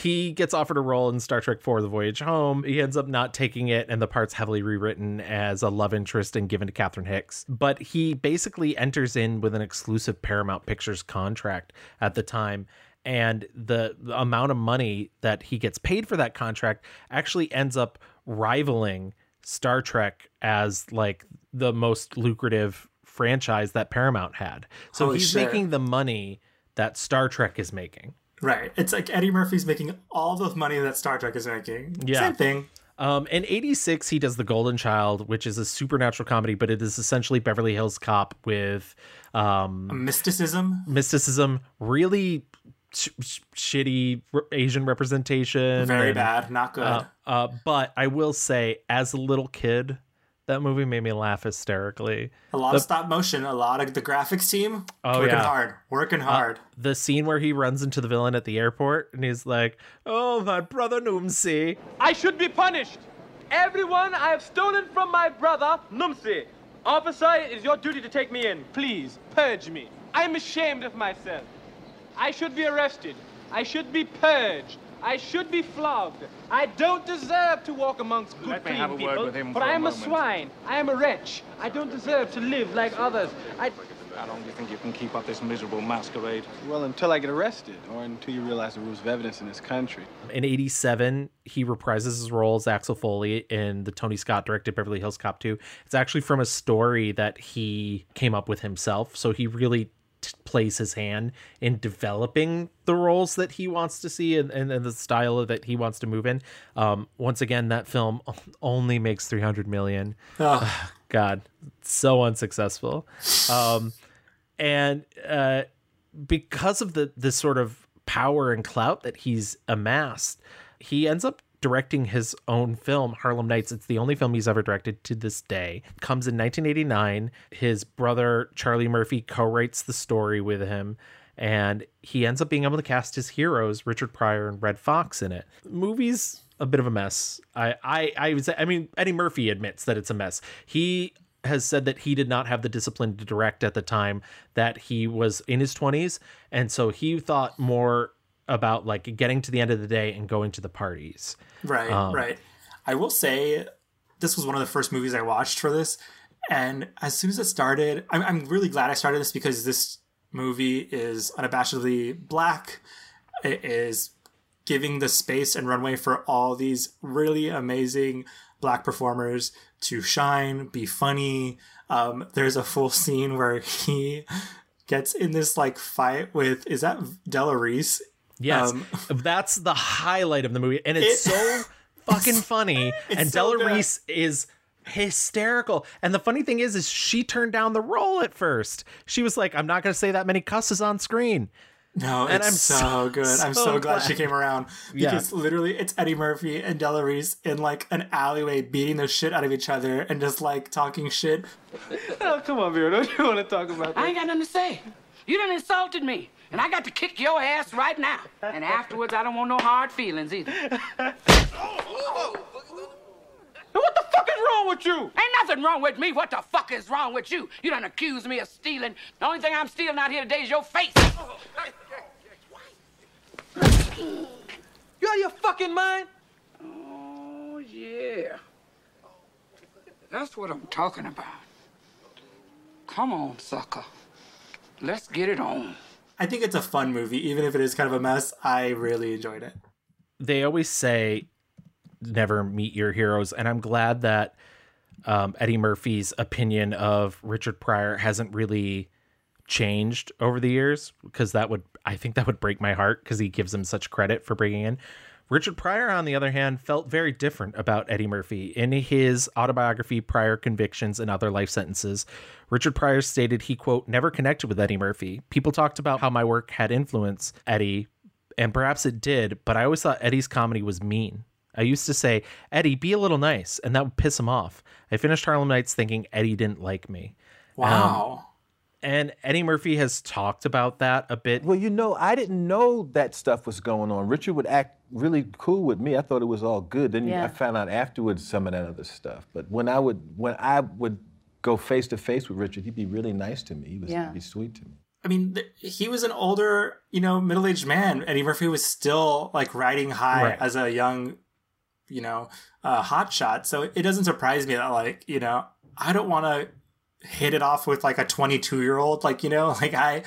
He gets offered a role in star trek IV the voyage home. He ends up not taking it and the part's heavily rewritten as a love interest and given to catherine hicks. But he basically enters in with an exclusive paramount pictures contract at the time and the, the amount of money that he gets paid for that contract actually ends up rivaling star trek as like the most lucrative franchise that paramount had. So Holy he's shit. making the money that star trek is making Right. It's like Eddie Murphy's making all the money that Star Trek is making. Yeah. Same thing. Um, in 86, he does The Golden Child, which is a supernatural comedy, but it is essentially Beverly Hills Cop with um, Mysticism. mysticism, really sh- sh- shitty Asian representation. Very and, bad. Not good. Uh, uh, but I will say, as a little kid, that movie made me laugh hysterically. a lot of stop motion. A lot of the graphics team. Oh, working yeah. hard. Working uh, hard. The scene where he runs into the villain at the airport and he's like, Oh, my brother Noomsi. I should be punished. Everyone I have stolen from my brother, Numsi. Officer, it is your duty to take me in. Please, purge me. I am ashamed of myself. I should be arrested. I should be purged. I should be flogged. I don't deserve to walk amongst good, Let me clean have a word people. with him but for I a am a moment. swine. I am a wretch. I don't deserve to live like others. I... How long do you think you can keep up this miserable masquerade? Well, until I get arrested, or until you realize the rules of evidence in this country. In 87, he reprises his role as Axel Foley in the Tony Scott directed Beverly Hills Cop 2. It's actually from a story that he came up with himself. So he really t- plays his hand in developing the roles that he wants to see and, and, and the style that he wants to move in. Um, once again, that film only makes 300 million. Ugh. God, so unsuccessful. Um, and uh, because of the the sort of power and clout that he's amassed, he ends up directing his own film, Harlem Nights. It's the only film he's ever directed to this day. Comes in 1989. His brother Charlie Murphy co-writes the story with him. And he ends up being able to cast his heroes, Richard Pryor and Redd Foxx, in it. The movie's a bit of a mess. I, I, I would say, I mean, Eddie Murphy admits that it's a mess. He has said that he did not have the discipline to direct at the time that he was in his 20s and so he thought more about like getting to the end of the day and going to the parties Right, Um, right. I will say this was one of the first movies I watched for this. And as soon as it started, I'm, I'm really glad I started this because this movie is unabashedly black. It is giving the space and runway for all these really amazing black performers to shine, be funny. Um, there's a full scene where he gets in this like fight with is that Della Reese? Yes Um, that's the highlight of the movie and it's It- so fucking funny and so della good. reese is hysterical and the funny thing is is she turned down the role at first she was like i'm not going to say that many cusses on screen No, And it's I'm so, so- good. I'm so so glad, glad. she came around Yeah. because literally it's Eddie Murphy and Della Reese in like an alleyway beating the shit out of each other and just like talking shit. Oh, come on, Vera. Don't you want to talk about that? I ain't got nothing to say. You done insulted me, and I got to kick your ass right now. And afterwards, I don't want no hard feelings either. What the fuck is wrong with you? Ain't nothing wrong with me. What the fuck is wrong with you? You done accused me of stealing. The only thing I'm stealing out here today is your face. You out of your fucking mind? Oh, yeah. That's what I'm talking about. Come on, sucker. Let's get it on. I think it's a fun movie, even if it is kind of a mess. I really enjoyed it. they always say never meet your heroes and i'm glad that um, eddie murphy's opinion of richard pryor hasn't really changed over the years because that would i think that would break my heart because he gives him such credit for bringing in richard pryor on the other hand felt very different about eddie murphy in his autobiography pryor convictions and other life sentences richard pryor stated he quote never connected with eddie murphy people talked about how my work had influenced eddie and perhaps it did, but I always thought Eddie's comedy was mean. I used to say, Eddie, be a little nice, and that would piss him off. I finished Harlem Nights thinking Eddie didn't like me. Wow. Um, And Eddie Murphy has talked about that a bit. Well, you know, I didn't know that stuff was going on. Richard would act really cool with me. I thought it was all good. Then Yeah. I found out afterwards some of that other stuff. But when I would when I would go face to face with Richard, he'd be really nice to me. He was Yeah. he'd be sweet to me. I mean, th- he was an older, you know, middle aged man. Eddie Murphy was still like riding high Right. as a young, you know, uh, hotshot. So it doesn't surprise me that, like, you know, I don't want to hit it off with like a 22 year old. Like, you know, like I,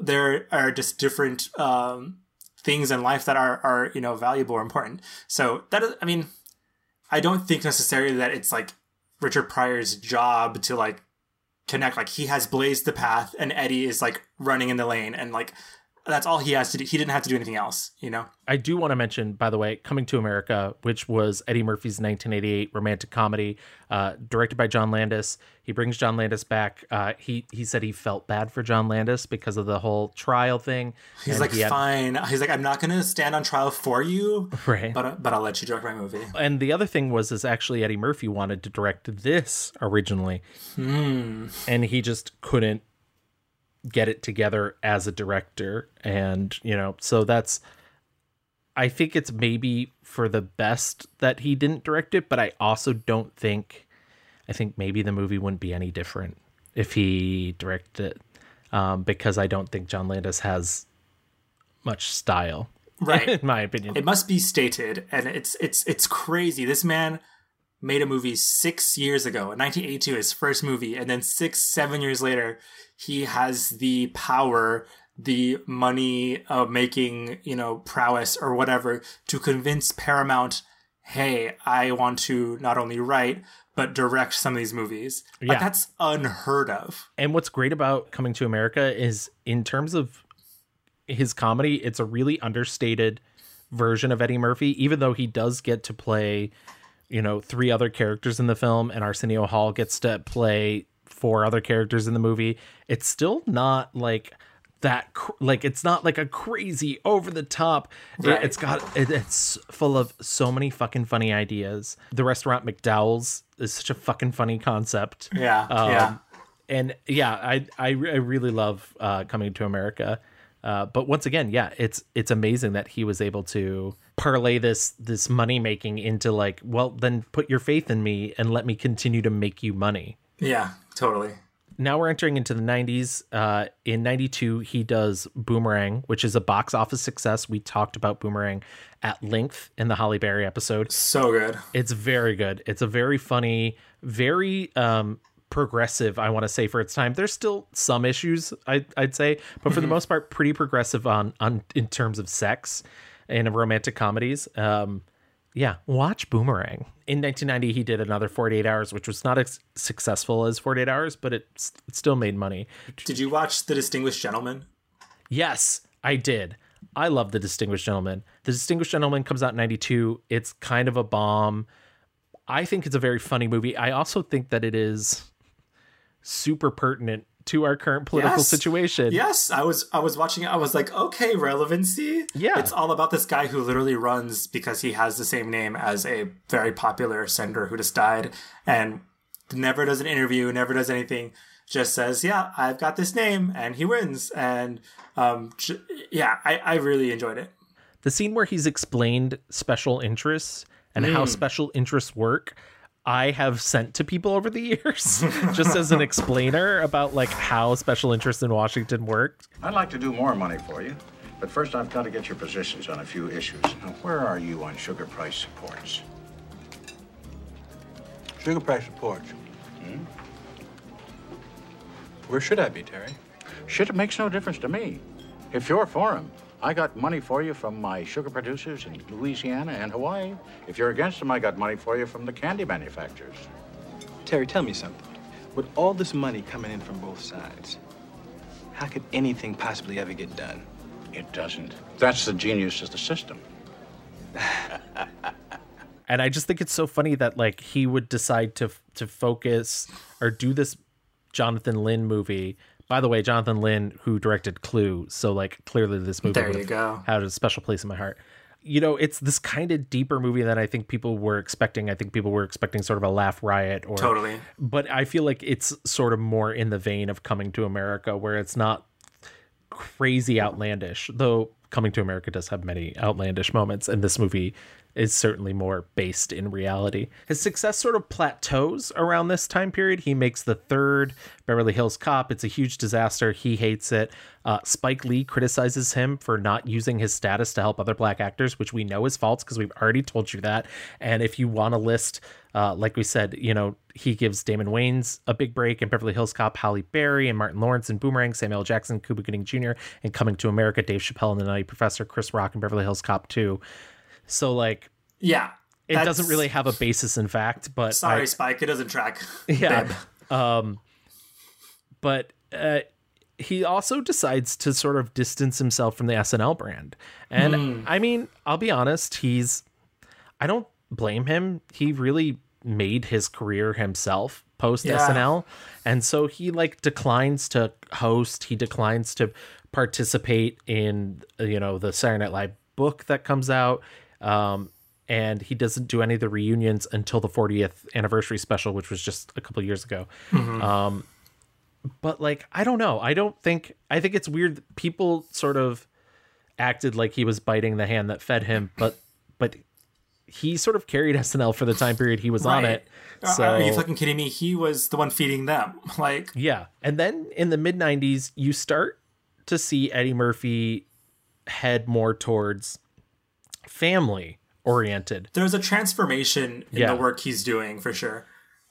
there are just different um, things in life that are, are, you know, valuable or important. So that is, I mean, I don't think necessarily that it's like Richard Pryor's job to like connect. Like he has blazed the path, and Eddie is like running in the lane, and like that's all he has to do. He didn't have to do anything else, you know. I do want to mention, by the way, Coming to America, which was Eddie Murphy's 1988 romantic comedy, uh, directed by John Landis. He brings John Landis back. Uh, he he said he felt bad for John Landis because of the whole trial thing. He's and like, he had- fine. He's like, I'm not gonna stand on trial for you, Right. But but I'll let you direct my movie. And the other thing was, is actually Eddie Murphy wanted to direct this originally, Hmm. and he just couldn't get it together as a director. And you know, so that's. I think it's maybe for the best that he didn't direct it, but I also don't think. I think maybe the movie wouldn't be any different if he directed it, um, because I don't think John Landis has much style, Right. in my opinion. It must be stated, and it's it's it's crazy. This man made a movie six years ago, in 1982, his first movie, and then six, seven years later, he has the power, the money uh, making, you know, prowess or whatever to convince Paramount, hey, I want to not only write but direct some of these movies. Like Yeah. that's unheard of. And what's great about Coming to America is in terms of his comedy, it's a really understated version of Eddie Murphy, even though he does get to play, you know, three other characters in the film and Arsenio Hall gets to play four other characters in the movie. It's still not like that cr- like it's not like a crazy over the top It- Right. it's got it, it's full of so many fucking funny ideas the restaurant mcdowell's is such a fucking funny concept Yeah, Um, yeah. and yeah, I I, I really love uh, coming to America. Uh, but once again, yeah, it's it's amazing that he was able to parlay this this money making into like, well, then put your faith in me and let me continue to make you money. Yeah, totally. Now we're entering into the 90s. Uh, in 92, he does Boomerang, which is a box office success. We talked about Boomerang at length in the Halle Berry episode. So good. It's very good. It's a very funny, very um, progressive, I want to say, for its time. There's still some issues, I, I'd say, but for the most part, pretty progressive on, on in terms of sex and romantic comedies. Um, yeah, watch Boomerang. In 1990, he did another 48 Hours, which was not as successful as 48 Hours, but it, it still made money. Did you watch The Distinguished Gentleman? Yes, I did. I love The Distinguished Gentleman. The Distinguished Gentleman comes out in 92. It's kind of a bomb. I think it's a very funny movie. I also think that it is super pertinent to our current political Yes. situation. Yes, I was I was watching it. I was like, okay, relevancy. Yeah. It's all about this guy who literally runs because he has the same name as a very popular senator who just died and never does an interview, never does anything, just says, Yeah, I've got this name and he wins. And um j- yeah, I, I really enjoyed it. The scene where he's explained special interests and how Mm. special interests work, I have sent to people over the years just as an explainer about like how special interests in Washington worked. I'd like to do more money for you, but first I've got to get your positions on a few issues. Now, where are you on sugar price supports? Sugar price reports. Hmm? Where should I be, Terry? Shit, it makes no difference to me. If you're for 'em, I got money for you from my sugar producers in Louisiana and Hawaii. If you're against them, I got money for you from the candy manufacturers. Terry, tell me something. With all this money coming in from both sides, how could anything possibly ever get done? It doesn't. That's the genius of the system. and I just think it's so funny that like he would decide to to focus or do this Jonathan Lynn movie. By the way, Jonathan Lynn, who directed Clue, so like clearly this movie There you go. had a special place in my heart. You know, it's this kind of deeper movie that I think people were expecting. I think people were expecting sort of a laugh riot or Totally. But I feel like it's sort of more in the vein of Coming to America, where it's not crazy outlandish, though Coming to America does have many outlandish moments, and this movie is certainly more based in reality. His success sort of plateaus around this time period. He makes the third Beverly Hills Cop. It's a huge disaster. He hates it. Uh, Spike Lee criticizes him for not using his status to help other black actors, which we know is false because we've already told you that. And if you want to list, uh, like we said, you know, he gives Damon Wayans a big break in Beverly Hills Cop, Halle Berry and Martin Lawrence and Boomerang, Samuel. Jackson, Cuba Gooding Jr. and Coming to America, Dave Chappelle and the Nutty Professor, Chris Rock in Beverly Hills Cop 2. So like Yeah. it that's- doesn't really have a basis in fact, but Sorry, I- Spike, it doesn't track. yeah. Um, but uh, he also decides to sort of distance himself from the SNL brand. And Hmm. I mean, I'll be honest, he's I don't blame him. He really made his career himself post Yeah. SNL. And so he like declines to host, he declines to participate in you know the Saturday Night Live book that comes out. Um and he doesn't do any of the reunions until the 40th anniversary special, which was just a couple years ago. Mhm. Um, but like, I don't know. I don't think. I think it's weird. People sort of acted like he was biting the hand that fed him, but but he sort of carried SNL for the time period he was on it. Are- So Are you fucking kidding me? He was the one feeding them. Like, yeah, and then in the mid '90s, you start to see Eddie Murphy head more towards family oriented. there's a transformation in Yeah. the work he's doing for sure.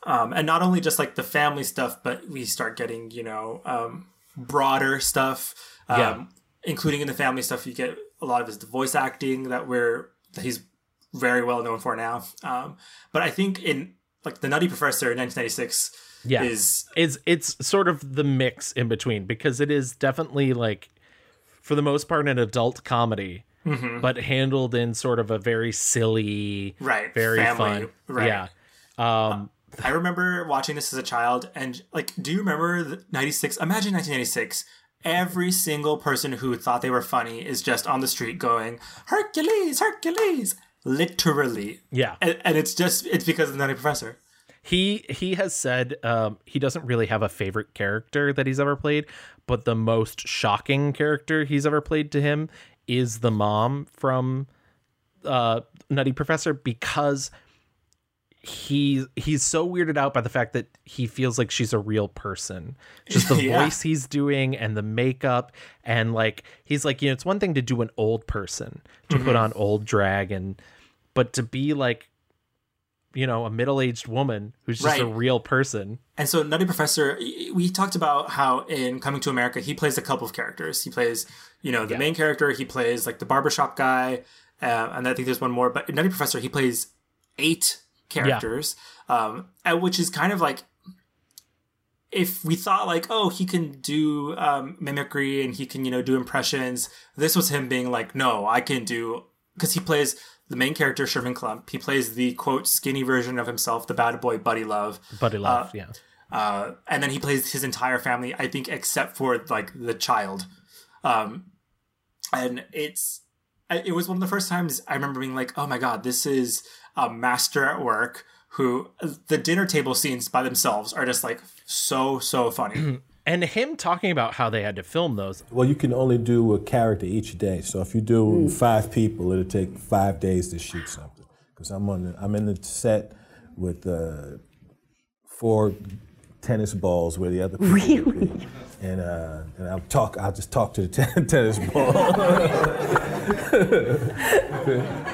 Um, and not only just like the family stuff, but we start getting, you know, um, broader stuff. Um, Yeah. Including in the family stuff, you get a lot of his voice acting that we're that he's very well known for now. Um, but I think in like the Nutty Professor in 1996 Yeah, is is it's sort of the mix in between because it is definitely like, for the most part, an adult comedy. Mhm. But handled in sort of a very silly, Right, Very family, fun, right. yeah. Um, I remember watching this as a child, and like, do you remember the 96? Imagine 1996. Every single person who thought they were funny is just on the street going, Hercules, Hercules! Literally. Yeah. And, and it's just, it's because of the Nutty Professor. He he has said um, he doesn't really have a favorite character that he's ever played, but the most shocking character he's ever played to him is the mom from uh, Nutty Professor because he he's so weirded out by the fact that he feels like she's a real person. Just the Yeah. voice he's doing and the makeup and like he's like, you know, it's one thing to do an old person, to put Mhm. on old drag and but to be like you know, a middle-aged woman who's just a real person. And so Nutty Professor, we talked about how in Coming to America, he plays a couple of characters. He plays, you know, the main character, he plays like the barbershop guy, uh, and I think there's one more, but in Nutty Professor, he plays eight characters, um, and which is kind of like if we thought like, oh, he can do um, mimicry and he can, you know, do impressions. This was him being like, no, I can do because he plays the main character Sherman Clump. He plays the quote skinny version of himself, the bad boy Buddy Love. Buddy Love, Uh, yeah. Uh, and then he plays his entire family, I think, except for like the child. Um, and it's it was one of the first times I remember being like, oh my god, this is a master at work. Who the dinner table scenes by themselves are just like so so funny. And him talking about how they had to film those. Well, you can only do a character each day. So if you do five people, it'll take five days to shoot something. Because I'm on, the, I'm in the set with uh, four tennis balls where the other people would be. And uh, and I'll talk. I'll just talk to the ten- tennis ball.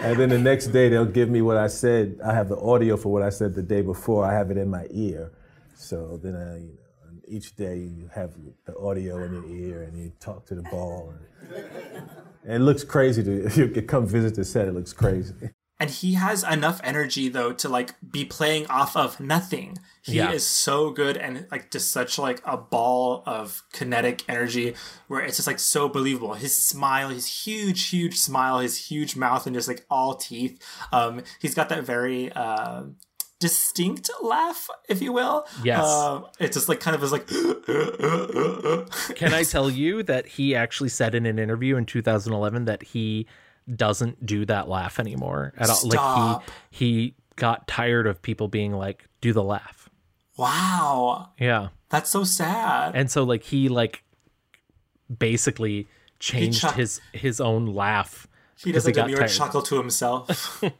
and then the next day they'll give me what I said. I have the audio for what I said the day before. I have it in my ear. So then I, you know, each day you have the audio in your ear and you talk to the ball. And, and it looks crazy to if you come visit the set. It looks crazy. And he has enough energy though to like be playing off of nothing. He Yeah. is so good and like just such like a ball of kinetic energy where it's just like so believable. His smile, his huge, huge smile, his huge mouth and just like all teeth. Um, he's got that very uh, distinct laugh, if you will. Yes. Uh, it's just like kind of is like Can I tell you that he actually said in an interview in 2011 that he doesn't do that laugh anymore at all? Stop. Like he he got tired of people being like, "Do the laugh." wow. Yeah. That's so sad. And so like he like basically changed chuck- his his own laugh He does like a got tired. chuckle to himself.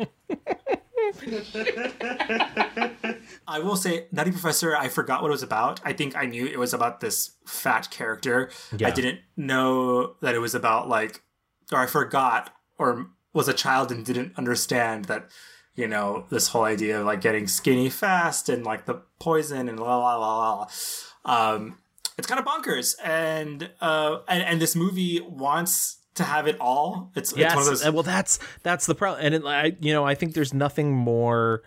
I will say, Nutty Professor, I forgot what it was about. I think I knew it was about this fat character. Yeah. I didn't know that it was about like, or I forgot, or was a child and didn't understand that, you know, this whole idea of like getting skinny fast and like the poison and la la la la. Um, it's kind of bonkers, and uh, and and this movie wants to have it all. It's, Yes, it's one of those uh, well, that's that's the problem, and it, I, you know, I think there's nothing more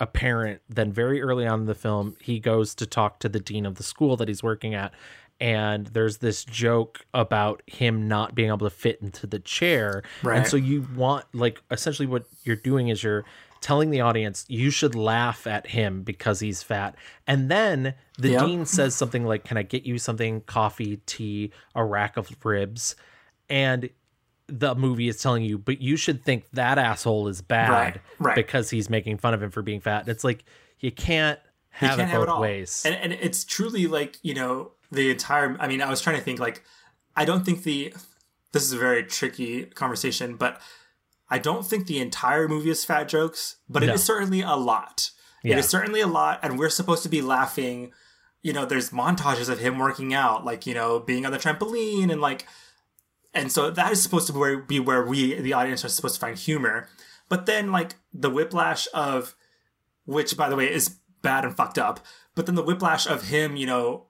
apparent than very early on in the film, he goes to talk to the dean of the school that he's working at, and there's this joke about him not being able to fit into the chair, Right. and so you want like essentially what you're doing is you're telling the audience you should laugh at him because he's fat and then the Yep. dean says something like can i get you something coffee tea a rack of ribs and the movie is telling you, but you should think that asshole is bad Right, right. because he's making fun of him for being fat. And it's like you can't You have can't it both all. ways. And, and it's truly like, you know, the entire, I mean, I was trying to think like, I don't think the, this is a very tricky conversation, but I don't think the entire movie is fat jokes, but it No. is certainly a lot. It Yeah. is certainly a lot, and we're supposed to be laughing. You know, there's montages of him working out, like you know, being on the trampoline, and like, and so that is supposed to be where, be where we, the audience, are supposed to find humor. But then, like the whiplash of, which by the way is bad and fucked up, but then the whiplash of him, you know,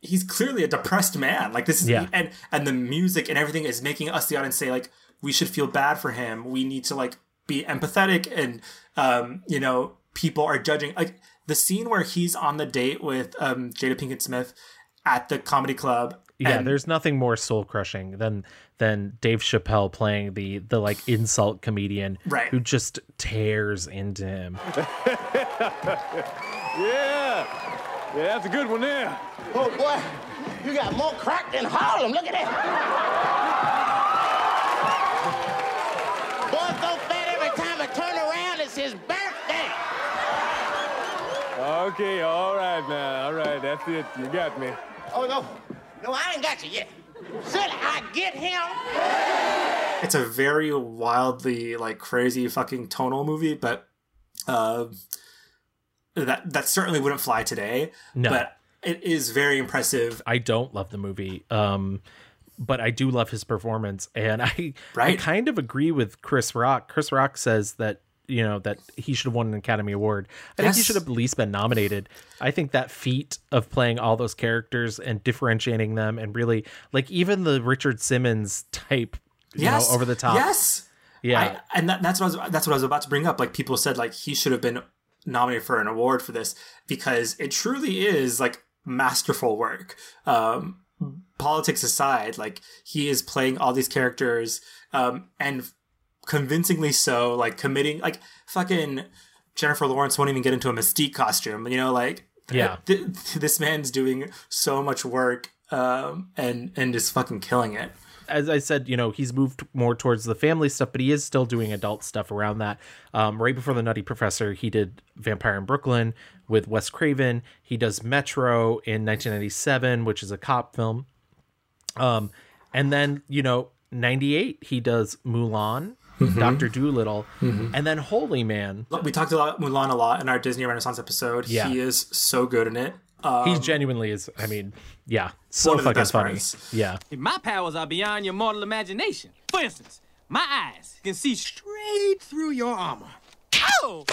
he's clearly a depressed man. Like this is Yeah. and and the music and everything is making us the audience say like we should feel bad for him. We need to like be empathetic and um you know people are judging like the scene where he's on the date with um Jada Pinkett Smith at the comedy club. Yeah, and- there's nothing more soul crushing than than Dave Chappelle playing the the like insult comedian Right. who just tears into him. Yeah. Yeah, that's a good one there. Oh, boy, you got more crack than Harlem. Look at that. Boy, so fat every time I turn around, it's his birthday. Okay, all right now. All right, that's it. You got me. Oh, no. No, I ain't got you yet. Should I get him? it's a very wildly like crazy fucking tonal movie, but uh, that that certainly wouldn't fly today. No. But it is very impressive. I don't love the movie. Um but I do love his performance and I I kind of agree with Chris Rock. Chris Rock says that you know that he should have won an Academy Award. I think he should have at least been nominated. I think that feat of playing all those characters and differentiating them and really like even the Richard Simmons type, you yes, know, over the top. Yes, Yeah. I, and that, that's what I was, that's what I was about to bring up. Like people said, like he should have been nominated for an award for this because it truly is like masterful work. Um, politics aside, like he is playing all these characters um, and convincingly so, like committing like fucking Jennifer Lawrence won't even get into a Mystique costume. You know, like Yeah. th- th- this man's doing so much work um, and and is fucking killing it. As I said, you know, he's moved more towards the family stuff, but he is still doing adult stuff around that. Um, right before the Nutty Professor, he did Vampire in Brooklyn with Wes Craven. He does Metro in 1997, which is a cop film. Um, and then you know, 98, he does Mulan, Mhm. Doctor Dolittle, Mhm. and then Holy Man. We talked about Mulan a lot in our Disney Renaissance episode. Yeah. He is so good in it. Um, he genuinely is. I mean, yeah, so One of the fucking funny. parts. Yeah. If my powers are beyond your mortal imagination, for instance, my eyes can see straight through your armor. Oh!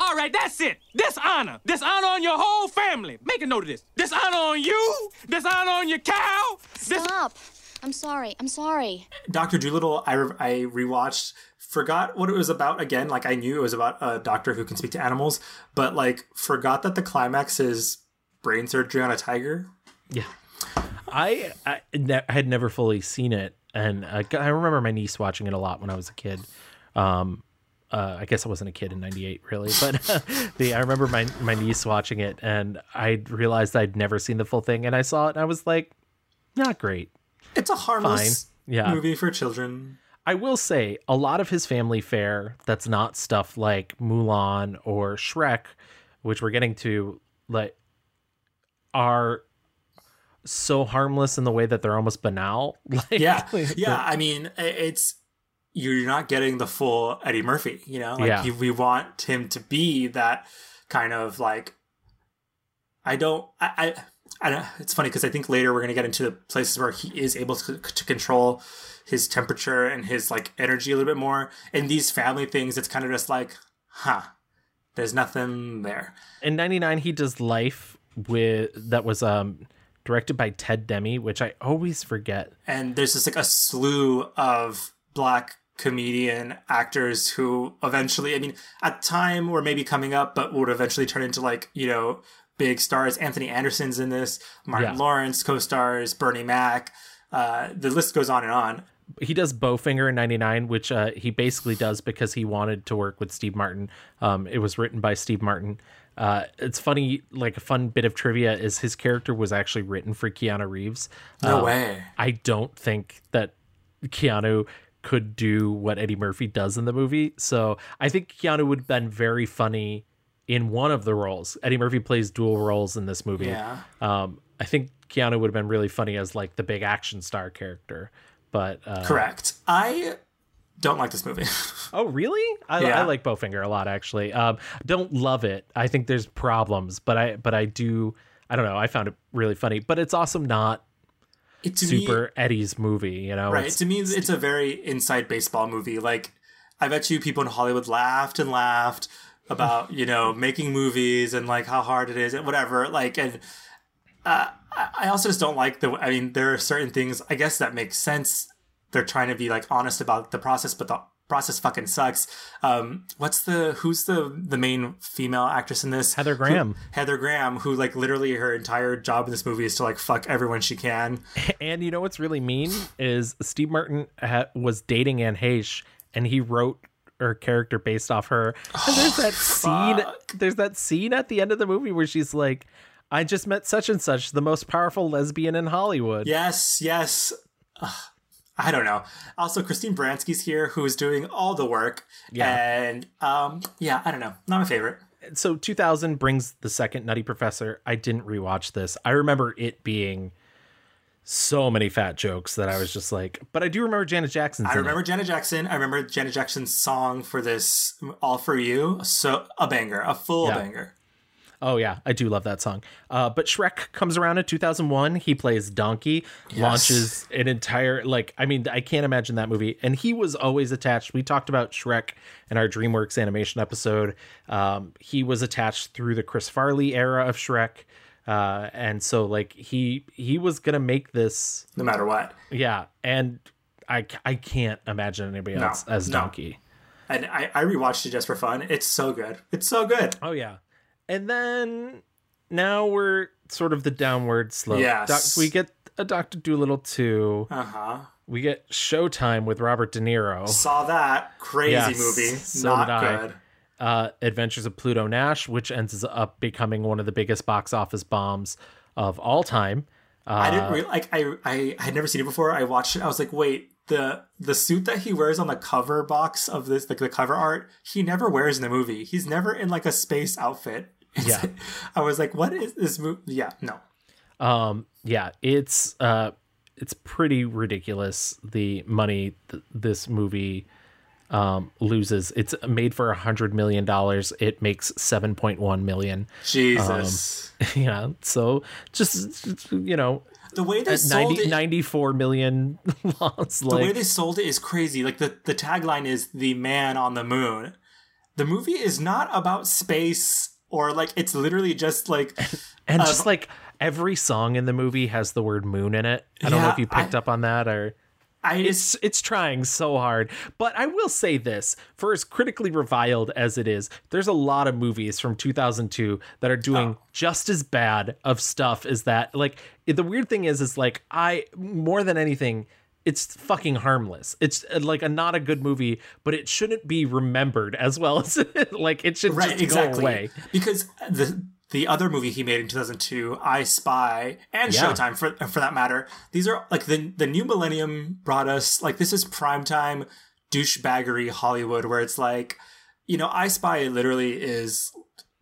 All right, that's it. Dishonor. Dishonor on your whole family. Make a note of this. Dishonor on you. Dishonor on your cow. Stop. I'm sorry. I'm sorry. Doctor Dolittle, I re- I rewatched, forgot what it was about again. Like I knew it was about a doctor who can speak to animals, but like forgot that the climax is brain surgery on a tiger. Yeah, I I ne- had never fully seen it, and uh, I remember my niece watching it a lot when I was a kid. Um, uh, I guess I wasn't a kid in '98, really, but the I remember my my niece watching it, and I realized I'd never seen the full thing, and I saw it, and I was like, not great. It's a harmless Fine. Yeah. movie for children. I will say a lot of his family fare that's not stuff like Mulan or Shrek, which we're getting to, like, are so harmless in the way that they're almost banal. Like, Yeah, yeah. I mean, it's you're not getting the full Eddie Murphy. You know, like Yeah. you, we want him to be that kind of like. I don't. I. I I don't, it's funny because I think later we're going to get into the places where he is able to, to control his temperature and his like energy a little bit more. In these family things, it's kind of just like, huh, there's nothing there. in 99 he does life with that was um directed by ted demme which i always forget and there's just like a slew of black comedian actors who eventually i mean at time were maybe coming up but would eventually turn into like you know big stars. Anthony anderson's in this martin Yeah. lawrence co-stars bernie mac uh, the list goes on and on. He does bowfinger in 99 which uh, he basically does because he wanted to work with steve martin. Um, it was written by steve martin. Uh, it's funny like a fun bit of trivia is his character was actually written for keanu reeves. No Um, way. i don't think that keanu could do what eddie murphy does in the movie. So i think keanu would have been very funny in one of the roles eddie murphy plays dual roles in this movie Yeah. um, i think keanu would have been really funny as like the big action star character but uh, correct i don't like this movie. Oh, really? I, Yeah. I like Bowfinger a lot, actually. Um, don't love it. I think there's problems, but I but I do. I don't know. I found it really funny, but it's also not It, to me- super Eddie's movie. You know, right. It's- to me, it's a very inside baseball movie. Like, I bet you people in Hollywood laughed and laughed about you know making movies and like how hard it is and whatever. Like, and uh, I also just don't like the. I mean, there are certain things. I guess that makes sense. They're trying to be like honest about the process, but the process fucking sucks. Um, what's the who's the the main female actress in this? Heather Who- Graham. Heather Graham, who like literally her entire job in this movie is to like fuck everyone she can. And you know what's really mean is Steve Martin ha- was dating Anne Heche, and he wrote her character based off her. And there's that scene. There's that scene at the end of the movie where she's like, "I just met such and such, the most powerful lesbian in Hollywood." Yes, yes. Ugh, I don't know. Also, Christine Baranski's here, who's doing all the work. Yeah. And um, yeah, I don't know. Not my favorite. so 2000 brings the second Nutty Professor. I didn't rewatch this. I remember it being so many fat jokes that I was just like, but I do remember Janet Jackson. I in it. remember Janet Jackson. I remember Janet Jackson's song for this, All For You. So, a banger, a full Yeah. banger. Oh yeah, I do love that song. Uh, but Shrek comes around in 2001. He plays Donkey, Yes. launches an entire like. I mean, I can't imagine that movie. And he was always attached. We talked about Shrek in our DreamWorks animation episode. Um, he was attached through the Chris Farley era of Shrek, uh, and so like he he was gonna make this no matter what. Yeah, and I I can't imagine anybody No, else as no. Donkey. And I, I rewatched it just for fun. It's so good. It's so good. Oh yeah. And then now we're sort of the downward slope. Yes. Doc- we get a Doctor Dolittle 2. Uh huh. We get Showtime with Robert De Niro. Saw that. Crazy Yes, movie. so Not good. Uh, Adventures of Pluto Nash, which ends up becoming one of the biggest box office bombs of all time. Uh, I didn't really like. I, I I had never seen it before. I watched it. I was like, wait, the the suit that he wears on the cover box of this, like the cover art, he never wears in the movie. He's never in like a space outfit. It's- Yeah. I was like, what is this movie? Yeah, no. um yeah it's uh it's pretty ridiculous the money th- this movie um loses it's made for a hundred million dollars it makes 7.1 million Jesus. Um, yeah so just you know The way they sold 90, it- 94 million loss the way they sold it is crazy. Like the the tagline is "the man on the moon." The movie is not about space or like it's literally just like and uh, just like every song in the movie has the word moon in it i don't know if you picked up on that or I it's it's trying so hard. But I will say this: for as critically reviled as it is, there's a lot of movies from 2002 that are doing Oh. just as bad of stuff as that. Like the weird thing is, is like I more than anything. It's fucking harmless. It's uh, like a not a good movie, but it shouldn't be remembered as well as like it should right just exactly go away. because the the other movie he made in 2002 i spy and Yeah. showtime for for that matter these are like the the new millennium brought us like this is primetime douchebaggery hollywood where it's like you know i spy literally is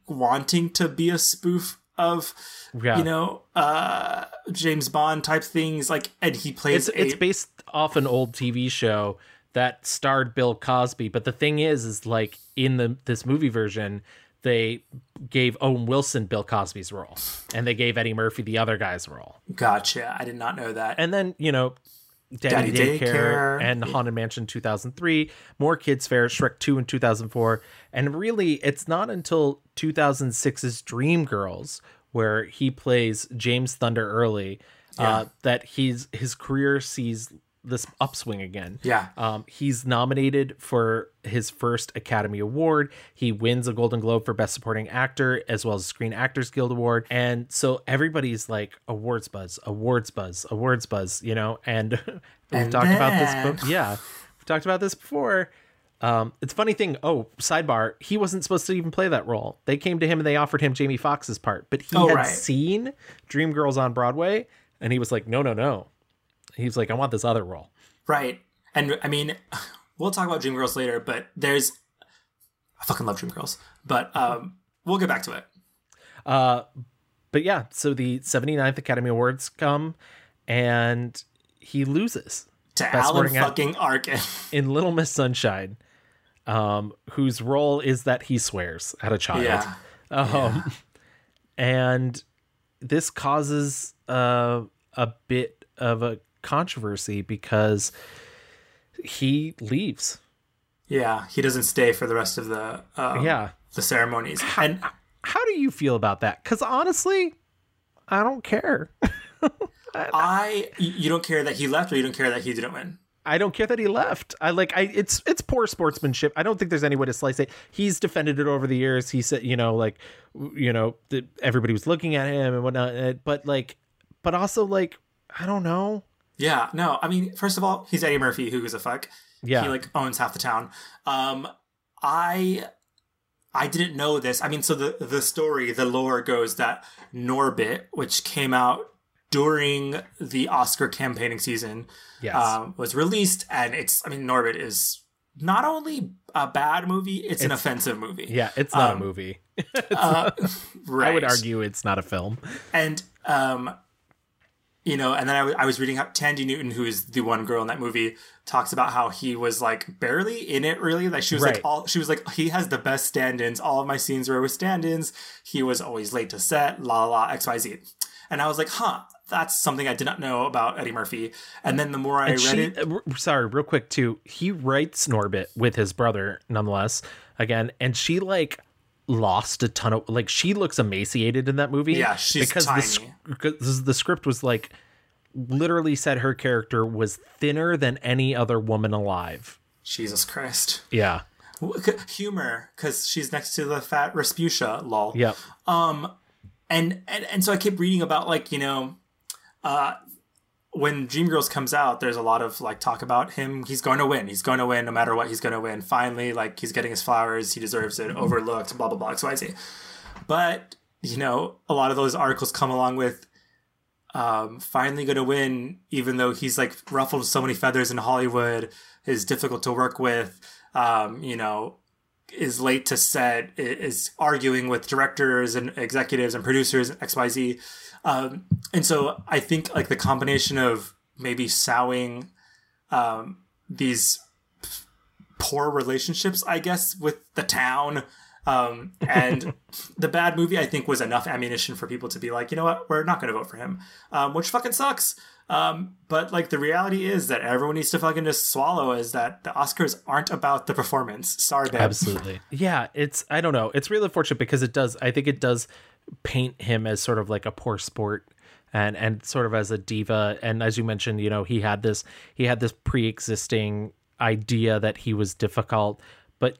wanting to be a spoof of Yeah. you know uh james bond type things like and he plays it's it's based off an old TV show that starred Bill Cosby. But the thing is, is like in the this movie version, they gave Owen Wilson Bill Cosby's role, and they gave Eddie Murphy the other guy's role. gotcha i did not know that And then you know. Daddy, Daddy Daycare, Daycare. and Haunted Mansion 2003, more Kids Fair, Shrek 2 in 2004. And really, it's not until 2006's Dreamgirls, where he plays James Thunder Early, Yeah. uh, that he's his career sees this upswing again. Yeah. Um, he's nominated for his first Academy Award. He wins a Golden Globe for Best Supporting Actor as well as Screen Actors Guild Award. And so everybody's like awards buzz, awards buzz, awards buzz, you know. And we've And talked about this. But yeah, we've talked about this before. Um, it's a funny thing. Oh, sidebar. He wasn't supposed to even play that role. They came to him and they offered him Jamie Foxx's part, but he Oh, had right. seen Dreamgirls on Broadway, and he was like, "No, no, no." He's like, "I want this other role." Right. And I mean, we'll talk about Dreamgirls later, but there's I fucking love Dreamgirls. But um we'll get back to it. Uh, but yeah, so the 79th Academy Awards come and he loses. to Best Alan fucking Arkin. in Little Miss Sunshine, um, whose role is that he swears at a child. Yeah. Um, and this causes uh, a bit of a controversy because he leaves. Yeah, he doesn't stay for the rest of the um, Yeah. the ceremonies. and How do you feel about that? Because honestly, I don't care. I, you don't care that he left, or you don't care that he didn't win. I don't care that he left. I like I it's it's poor sportsmanship. I don't think there's any way to slice it. He's defended it over the years. He said, you know, like you know, that everybody was looking at him and whatnot. But like, but also like, I don't know. Yeah, no, I mean, first of all, he's Eddie Murphy. Who gives a fuck? Yeah. he like owns half the town. Um, I, I didn't know this. I mean, so the the story, the lore goes that Norbit, which came out during the Oscar campaigning season, Yes. um, was released, and it's. I mean, Norbit is not only a bad movie; it's, an offensive movie. Yeah, it's not Um, a movie. uh, I right. would argue it's not a film. And um, you know, and then I, w- I was reading how Thandie Newton, who is the one girl in that movie, talks about how he was like barely in it. Really, like she was Right. like all she was like he has the best stand-ins. All of my scenes were with stand-ins. He was always late to set. La la la X Y Z. And I was like, huh, that's something I did not know about Eddie Murphy. And then the more I And read she, it, uh, r- sorry, real quick too. He writes Norbit with his brother, nonetheless. Again, and she like lost a ton of like she looks emaciated in that movie. Yeah, she's because the, because the script was like literally said her character was thinner than any other woman alive. Jesus Christ, Yeah. Humor because she's next to the fat Rasputia. Lol. Yeah. Um, and and and so I kept reading about like you know, uh, when Dreamgirls comes out, there's a lot of like talk about him. He's going to win. He's going to win no matter what. He's going to win. Finally, like he's getting his flowers. He deserves it. Overlooked. Blah blah blah. X Y Z. But you know, a lot of those articles come along with. Um, finally going to win, even though he's like ruffled so many feathers in Hollywood, is difficult to work with. Um, you know, is late to set, is arguing with directors and executives and producers and XYZ. Um, and so I think like the combination of maybe sowing um, these poor relationships, I guess, with the town. Um, and the bad movie, I think, was enough ammunition for people to be like, you know what, we're not going to vote for him, um, which fucking sucks. Um, but like the reality is that everyone needs to fucking just swallow is that the Oscars aren't about the performance. Sorry, babe. Absolutely. Yeah, it's I don't know. It's really unfortunate because it does I think it does paint him as sort of like a poor sport and and sort of as a diva and as you mentioned, you know, he had this he had this pre-existing idea that he was difficult, but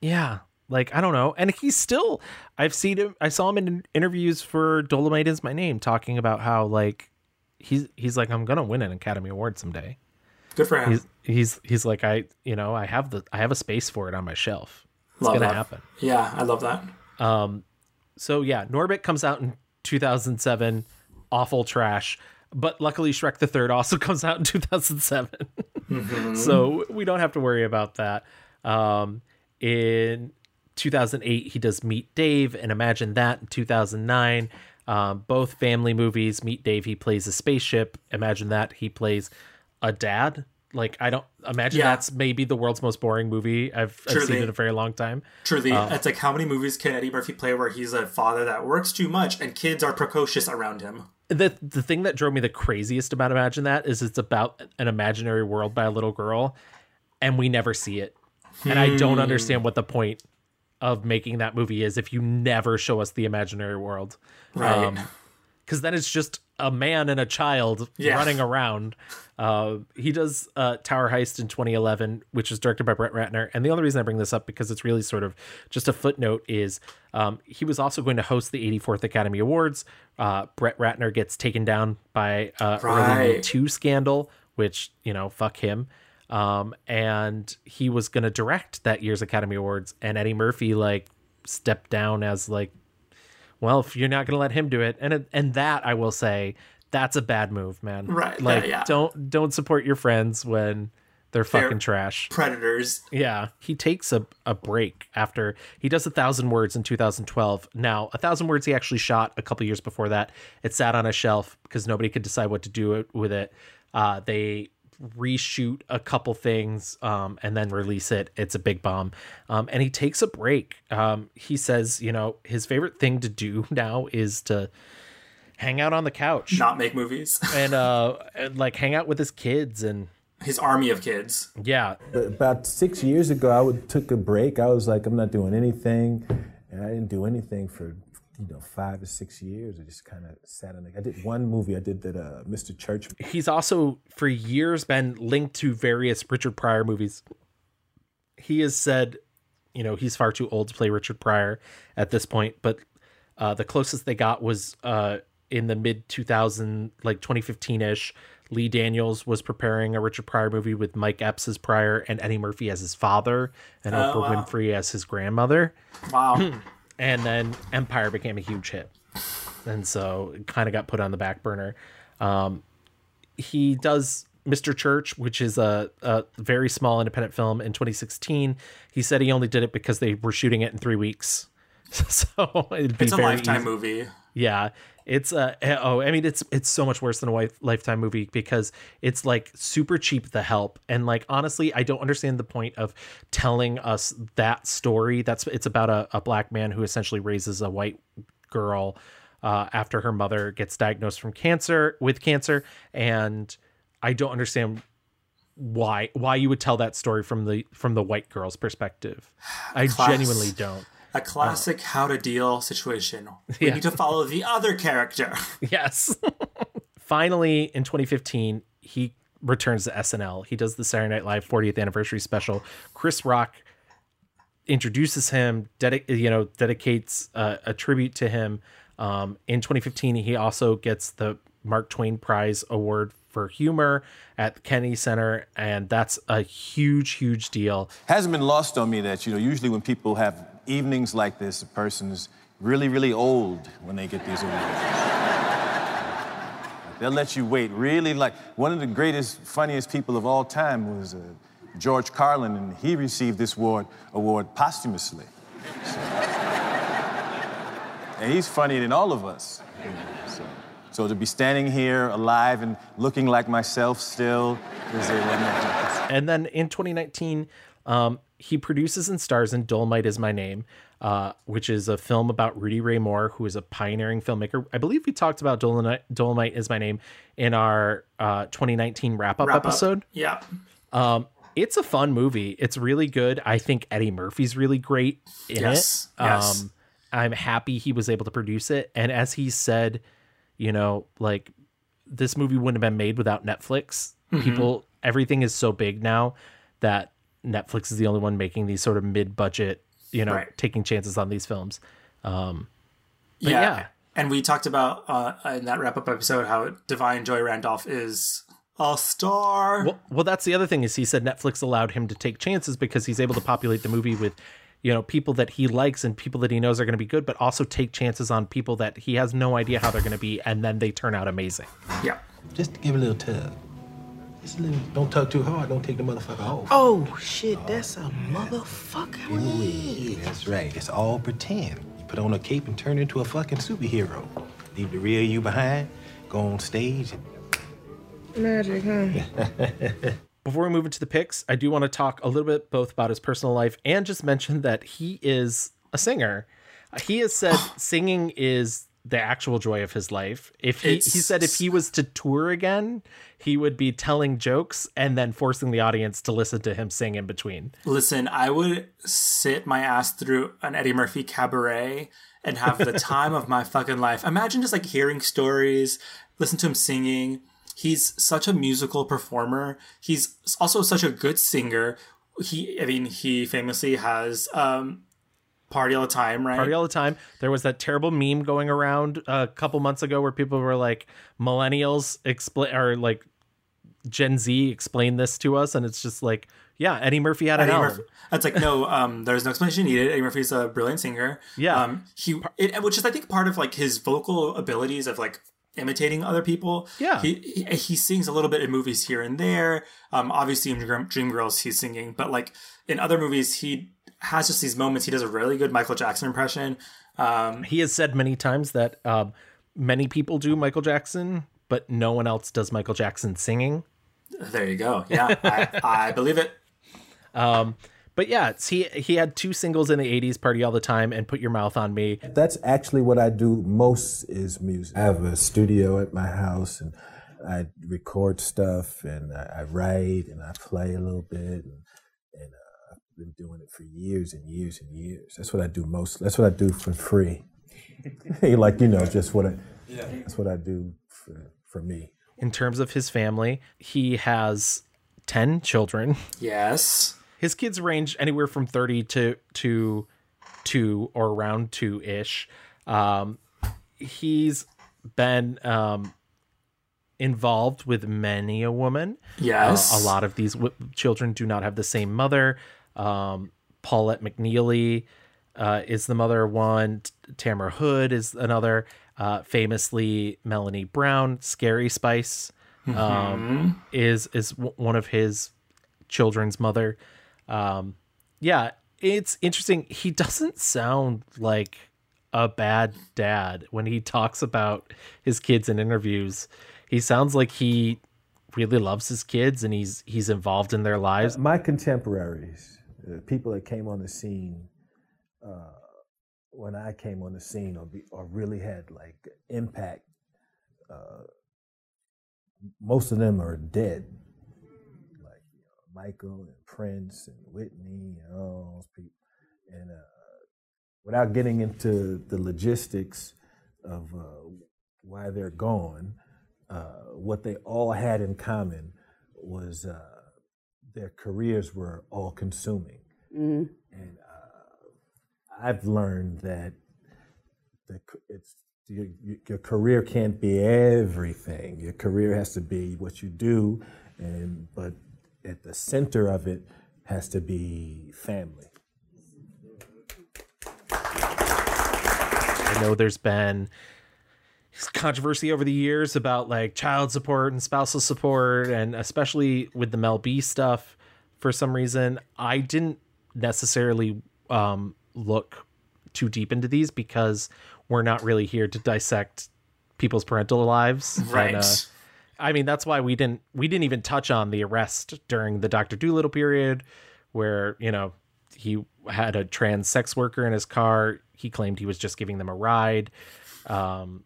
yeah, like I don't know. And he's still I've seen him I saw him in interviews for Dolemite is my name talking about how like he's he's like I'm going to win an Academy Award someday. Good for him. He's he's he's like I you know I have the I have a space for it on my shelf. It's Love gonna that. happen. Yeah, I love that. Um, so yeah, Norbit comes out in 2007, awful trash. But luckily, Shrek the Third also comes out in 2007, Mhm. so we don't have to worry about that. Um, in 2008, he does Meet Dave, and Imagine That in 2009. Um, both family movies. Meet Dave, he plays a spaceship. Imagine That, he plays a dad. Like I don't imagine Yeah. that's maybe the world's most boring movie I've, I've seen in a very long time. Truly, Um, it's like how many movies can Eddie Murphy play where he's a father that works too much and kids are precocious around him? the the thing that drove me the craziest about imagine that is it's about an imaginary world by a little girl and we never see it and i don't Hmm. understand what the point of making that movie is if you never show us the imaginary world Right. Because then it's just a man and a child Yeah. running around. Uh, he does uh, Tower Heist in 2011, which was directed by Brett Ratner. And the only reason I bring this up because it's really sort of just a footnote is um, he was also going to host the 84th Academy Awards. Uh, Brett Ratner gets taken down by uh, early Right. Too scandal, which you know, fuck him. Um, and he was going to direct that year's Academy Awards, and Eddie Murphy like stepped down as like well, if you're not going to let him do it, and it, and that I will say, that's a bad move, man. Right, Like, yeah, yeah. don't don't support your friends when they're They're fucking trash. Predators. Yeah, he takes a, a break after he does a thousand words in 2012. Now, a thousand words he actually shot a couple years before that. It sat on a shelf because nobody could decide what to do it, with it. Uh, they reshoot a couple things um, and then release it. It's a big bomb. Um, and he takes a break. Um, he says, you know, his favorite thing to do now is to hang out on the couch, not make movies, and uh, and, like hang out with his kids and his army of kids. Yeah. But about six years ago, I would took a break. I was like, I'm not doing anything, and I didn't do anything for you know five to six years. I just kind of sat on. The, I did one movie. I did that uh, Mr. Church. He's also for years been linked to various Richard Pryor movies. He has said, you know, he's far too old to play Richard Pryor at this point, but uh, the closest they got was uh, in the mid 2000, like 2015 ish. Lee Daniels was preparing a Richard Pryor movie with Mike Epps as Pryor and Eddie Murphy as his father and Oh, Oprah wow. Winfrey as his grandmother. Wow. and then Empire became a huge hit. And so it kind of got put on the back burner. Um, he does Mr. Church, which is a, a very small independent film in 2016. He said he only did it because they were shooting it in three weeks. so it'd be It's a lifetime easy. movie. Yeah, it's uh oh, I mean it's it's so much worse than a wife, lifetime movie because it's like super cheap. The Help and like honestly, I don't understand the point of telling us that story. That's it's about a, a black man who essentially raises a white girl uh, after her mother gets diagnosed from cancer with cancer, and I don't understand why why you would tell that story from the from the white girl's perspective. I Class- genuinely don't. A classic how to deal situation. We Yeah. need to follow the other character. Yes. Finally, in 2015, he returns to SNL. He does the Saturday Night Live 40th anniversary special. Chris Rock introduces him, dedi- you know, dedicates uh, a tribute to him. Um, in 2015, he also gets the Mark Twain Prize Award for humor at the Kennedy Center, and that's a huge, huge deal. hasn't been lost on me that you know usually when people have evenings like this a person's really really old when they get these awards. They'll let you wait. Really like one of the greatest funniest people of all time was uh, george carlin and he received this award award posthumously. So- and he's funnier than all of us. So, so to be standing here alive and looking like myself still is a And then in 2019, um, he produces and stars in Dolemite is My Name, uh, which is a film about Rudy Ray Moore, who is a pioneering filmmaker. I believe we talked about Dolemite, Dolemite is My Name in our uh, 2019 wrap up episode. Yeah. Um, it's a fun movie. It's really good. I think Eddie Murphy's really great in Yes, it. yes. Um, I'm happy he was able to produce it. And as he said, you know, like this movie wouldn't have been made without Netflix. Mhm. People, everything is so big now that Netflix is the only one making these sort of mid-budget, you know, Right. taking chances on these films. Um, but Yeah. yeah. And we talked about uh, in that wrap up episode how Da'Vine Joy Randolph is a star. Well, well, that's the other thing is he said Netflix allowed him to take chances because he's able to populate the movie with, you know, people that he likes and people that he knows are going to be good, but also take chances on people that he has no idea how they're going to be, and then they turn out amazing. Yeah. Just give a little tug. Just little. Don't tug too hard. Don't take the motherfucker off. Oh shit, that's a motherfucker. Ooh, that's right. It's all pretend. You put on a cape and turn into a fucking superhero. Leave the real you behind. Go on stage. Magic, huh? Before we move into the picks, I do want to talk a little bit both about his personal life and just mention that he is a singer. He has said singing is the actual joy of his life. If he, he said if he was to tour again, he would be telling jokes and then forcing the audience to listen to him sing in between. Listen, I would sit my ass through an Eddie Murphy cabaret and have the time of my fucking life. Imagine just like hearing stories, listen to him singing. He's such a musical performer. He's also such a good singer. He, I mean, he famously has um, "Party All the Time," right? Party all the time. There was that terrible meme going around a couple months ago where people were like, "Millennials explain or like Gen Z explain this to us," and it's just like, yeah, Eddie Murphy had an Eddie album. Murphy. It's like no, um, there's no explanation needed. Eddie Murphy's a brilliant singer. Yeah. um, he, it, which is I think part of like his vocal abilities of like imitating other people. Yeah. he he, he sings a little bit in movies here and there. Um, obviously in Dream- Dreamgirls he's singing, but like in other movies he has just these moments. He does a really good Michael Jackson impression. Um, He has said many times that um, many people do Michael Jackson, but no one else does Michael Jackson singing. There you go. Yeah, I, I believe it. Um, but yeah, it's- he he had two singles in the '80s, "Party All the Time" and "Put Your Mouth on Me." That's actually what I do most is music. I have a studio at my house and I record stuff and I, I write and I play a little bit and, and I've been doing it for years and years and years. That's what I do most. That's what I do for free. like you know, just what I. Yeah. That's what I do for for me. In terms of his family, he has ten children. Yes. His kids range anywhere from thirty to to two or around two ish. Um, he's been um, involved with many a woman. Yes. Uh, a lot of these w- children do not have the same mother. Um, Paulette McNeely uh, is the mother of one. T- Tamara Hood is another. Uh, famously, Melanie Brown, Scary Spice, um, Mhm. is is w- one of his children's mother. Um, yeah, it's interesting. He doesn't sound like a bad dad when he talks about his kids in interviews. He sounds like he really loves his kids and he's he's involved in their lives. My contemporaries, uh, people that came on the scene uh, when I came on the scene, or, be, or really had like impact. Uh, most of them are dead, like you know, Michael and Prince and Whitney and all those people. And uh, without getting into the logistics of uh, why they're gone, uh, what they all had in common was uh, their careers were all consuming. Mhm. And uh, I've learned that the, it's your, your career can't be everything. Your career has to be what you do, and but at the center of it has to be family. I know there's been controversy over the years about like child support and spousal support, and especially with the Mel B stuff. For some reason, I didn't necessarily um, look too deep into these because we're not really here to dissect people's parental lives. And, Right. uh, I mean, that's why we didn't we didn't even touch on the arrest during the Doctor Dolittle period, where you know he had a trans sex worker in his car. He claimed he was just giving them a ride. Um,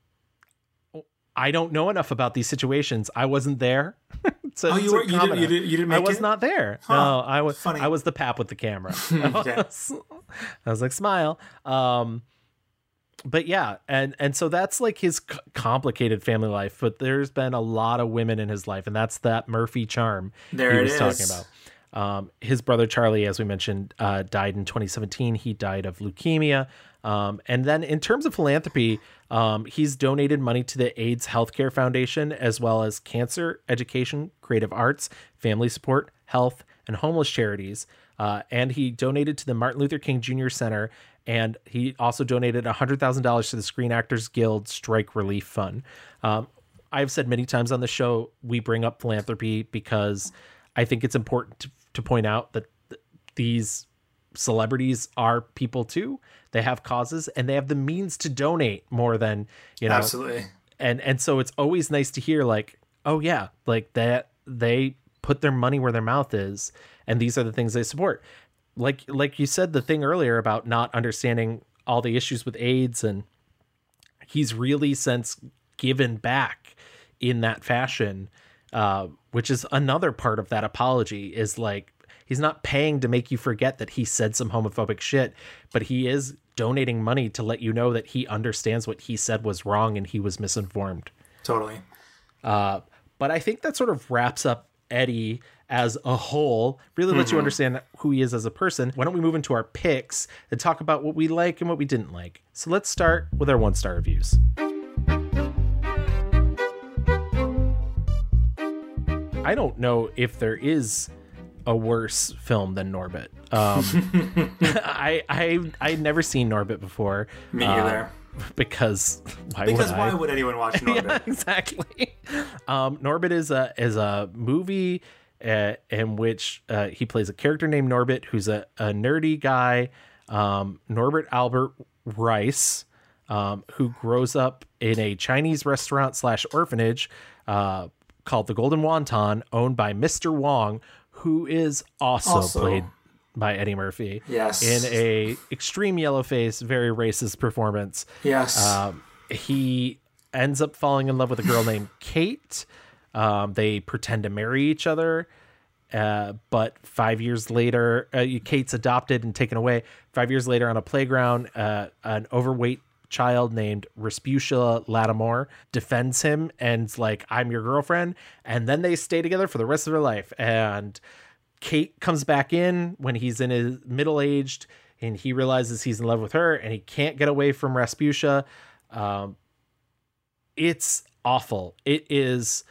I don't know enough about these situations. I wasn't there. to- Oh, you were- you didn't- comment you didn't- you didn't I was it? not there. Huh. No, I was. Funny. I was the pap with the camera. Yeah. I was like, smile. Um, but yeah, and and so that's like his c- complicated family life. But there's been a lot of women in his life, and that's that Murphy charm There he was is. talking about. Um, his brother Charlie, as we mentioned, uh, died in 2017. He died of leukemia. Um, and then, in terms of philanthropy, um, he's donated money to the AIDS Healthcare Foundation, as well as cancer, education, creative arts, family support, health, and homeless charities. Uh, and he donated to the Martin Luther King Jr. Center, and he also donated $100,000 to the Screen Actors Guild Strike Relief Fund. Um, I've said many times on the show, we bring up philanthropy because I think it's important to, to point out that th- these celebrities are people too. They have causes and they have the means to donate more than, you know. Absolutely. And and so it's always nice to hear like, oh yeah, like that they put their money where their mouth is and these are the things they support. Like like you said the thing earlier about not understanding all the issues with AIDS and he's really since given back in that fashion uh, which is another part of that apology is like he's not paying to make you forget that he said some homophobic shit but he is donating money to let you know that he understands what he said was wrong and he was misinformed Totally. uh, but I think that sort of wraps up Eddie as a whole, really lets you Mhm. understand who he is as a person. Why don't we move into our picks and talk about what we like and what we didn't like? So let's start with our one star reviews. I don't know if there is a worse film than Norbit. Um, I I I'd never seen Norbit before. Me uh, either. Because why because would why I? would anyone watch yeah, Norbit? exactly. Um, Norbit is a is a movie uh, in which uh, he plays a character named Norbit, who's a, a nerdy guy, um, Norbert Albert Rice, um, who grows up in a Chinese restaurant slash orphanage, uh, called The Golden Wonton, owned by Mr. Wong, who is also, Also- played by Eddie Murphy. Yes. In a extreme yellow face, very racist performance. Yes. Um, he ends up falling in love with a girl named Kate. Um, they pretend to marry each other. Uh, but five years later, uh, Kate's adopted and taken away. Five years later, on a playground, uh, an overweight child named Rasputia Latimore defends him and's like, "I'm your girlfriend," and then they stay together for the rest of their life. And Kate comes back in when he's in his middle aged, and he realizes he's in love with her, and he can't get away from Respucia. Um, it's awful. It is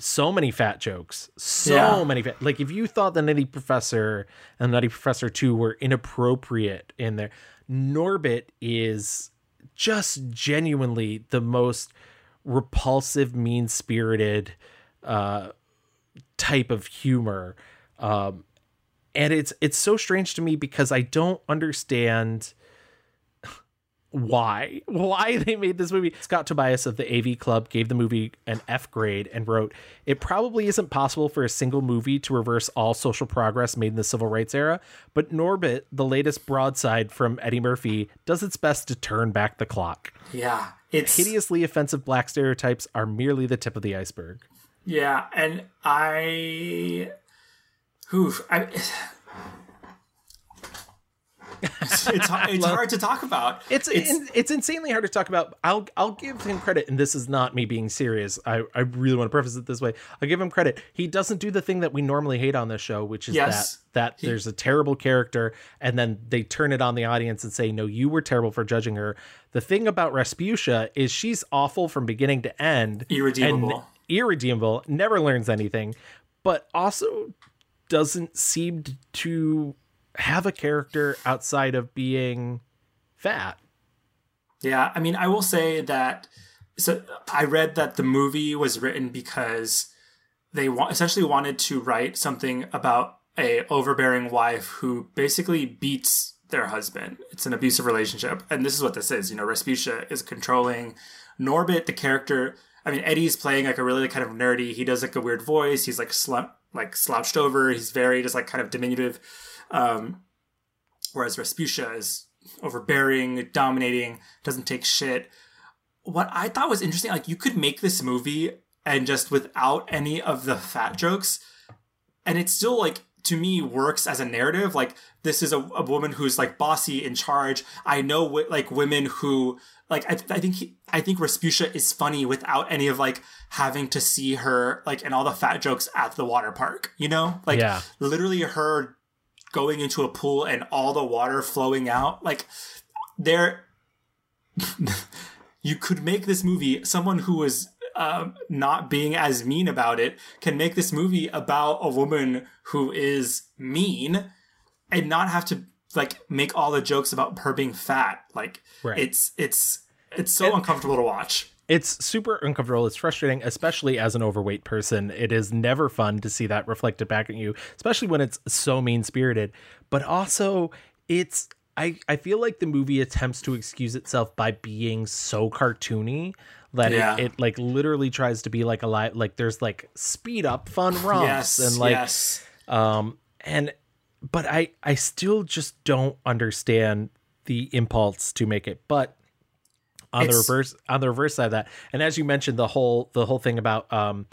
so many fat jokes. So Yeah. many fat. Like if you thought the Nutty Professor and Nutty Professor Two were inappropriate in there, Norbit is just genuinely the most repulsive, mean spirited uh, type of humor. Um, and it's it's so strange to me because I don't understand why why they made this movie. Scott tobias of the av club gave the movie an f grade and wrote it probably isn't possible for a single movie to reverse all social progress made in the civil rights era but norbit the latest broadside from eddie murphy does its best to turn back the clock. Yeah, it's hideously offensive black stereotypes are merely the tip of the iceberg. Yeah, and I, oof, I, it's it's, it's hard to talk about. It's it's, it's insanely hard to talk about. I'll I'll give him credit, and this is not me being serious. I, I really want to preface it this way. I'll give him credit. He doesn't do the thing that we normally hate on this show, which is Yes. that that there's a terrible character, and then they turn it on the audience and say, "No, you were terrible for judging her." The thing about Rasputia is she's awful from beginning to end, Irredeemable. and irredeemable. Never learns anything, but also doesn't seem to have a character outside of being fat. Yeah, I mean, I will say that. So I read that the movie was written because they wa- essentially wanted to write something about a overbearing wife who basically beats their husband. It's an abusive relationship, and this is what this is. You know, Rasputia is controlling. Norbit, the character. I mean, Eddie's playing like a really kind of nerdy. He does like a weird voice. He's like slump, like slouched over. He's very just like kind of diminutive. Um, whereas Rasputia is overbearing, dominating, doesn't take shit. What I thought was interesting, like you could make this movie and just without any of the fat jokes, and it still like to me works as a narrative. Like this is a, a woman who's like bossy in charge. I know wi- like women who like I, I think he, I think Rasputia is funny without any of like having to see her like and all the fat jokes at the water park. You know, like Yeah. literally her going into a pool and all the water flowing out like there you could make this movie someone who is um, not being as mean about it can make this movie about a woman who is mean and not have to like make all the jokes about her being fat like Right. it's it's it's so uncomfortable to watch It's super uncomfortable. It's frustrating, especially as an overweight person. It is never fun to see that reflected back at you, especially when it's so mean spirited. But also, it's I I feel like the movie attempts to excuse itself by being so cartoony that Yeah. it, it like literally tries to be like a live like there's like speed up fun romps Yes, and like yes. um and but I I still just don't understand the impulse to make it. But on the reverse on the reverse side of that, and as you mentioned, the whole the whole thing about um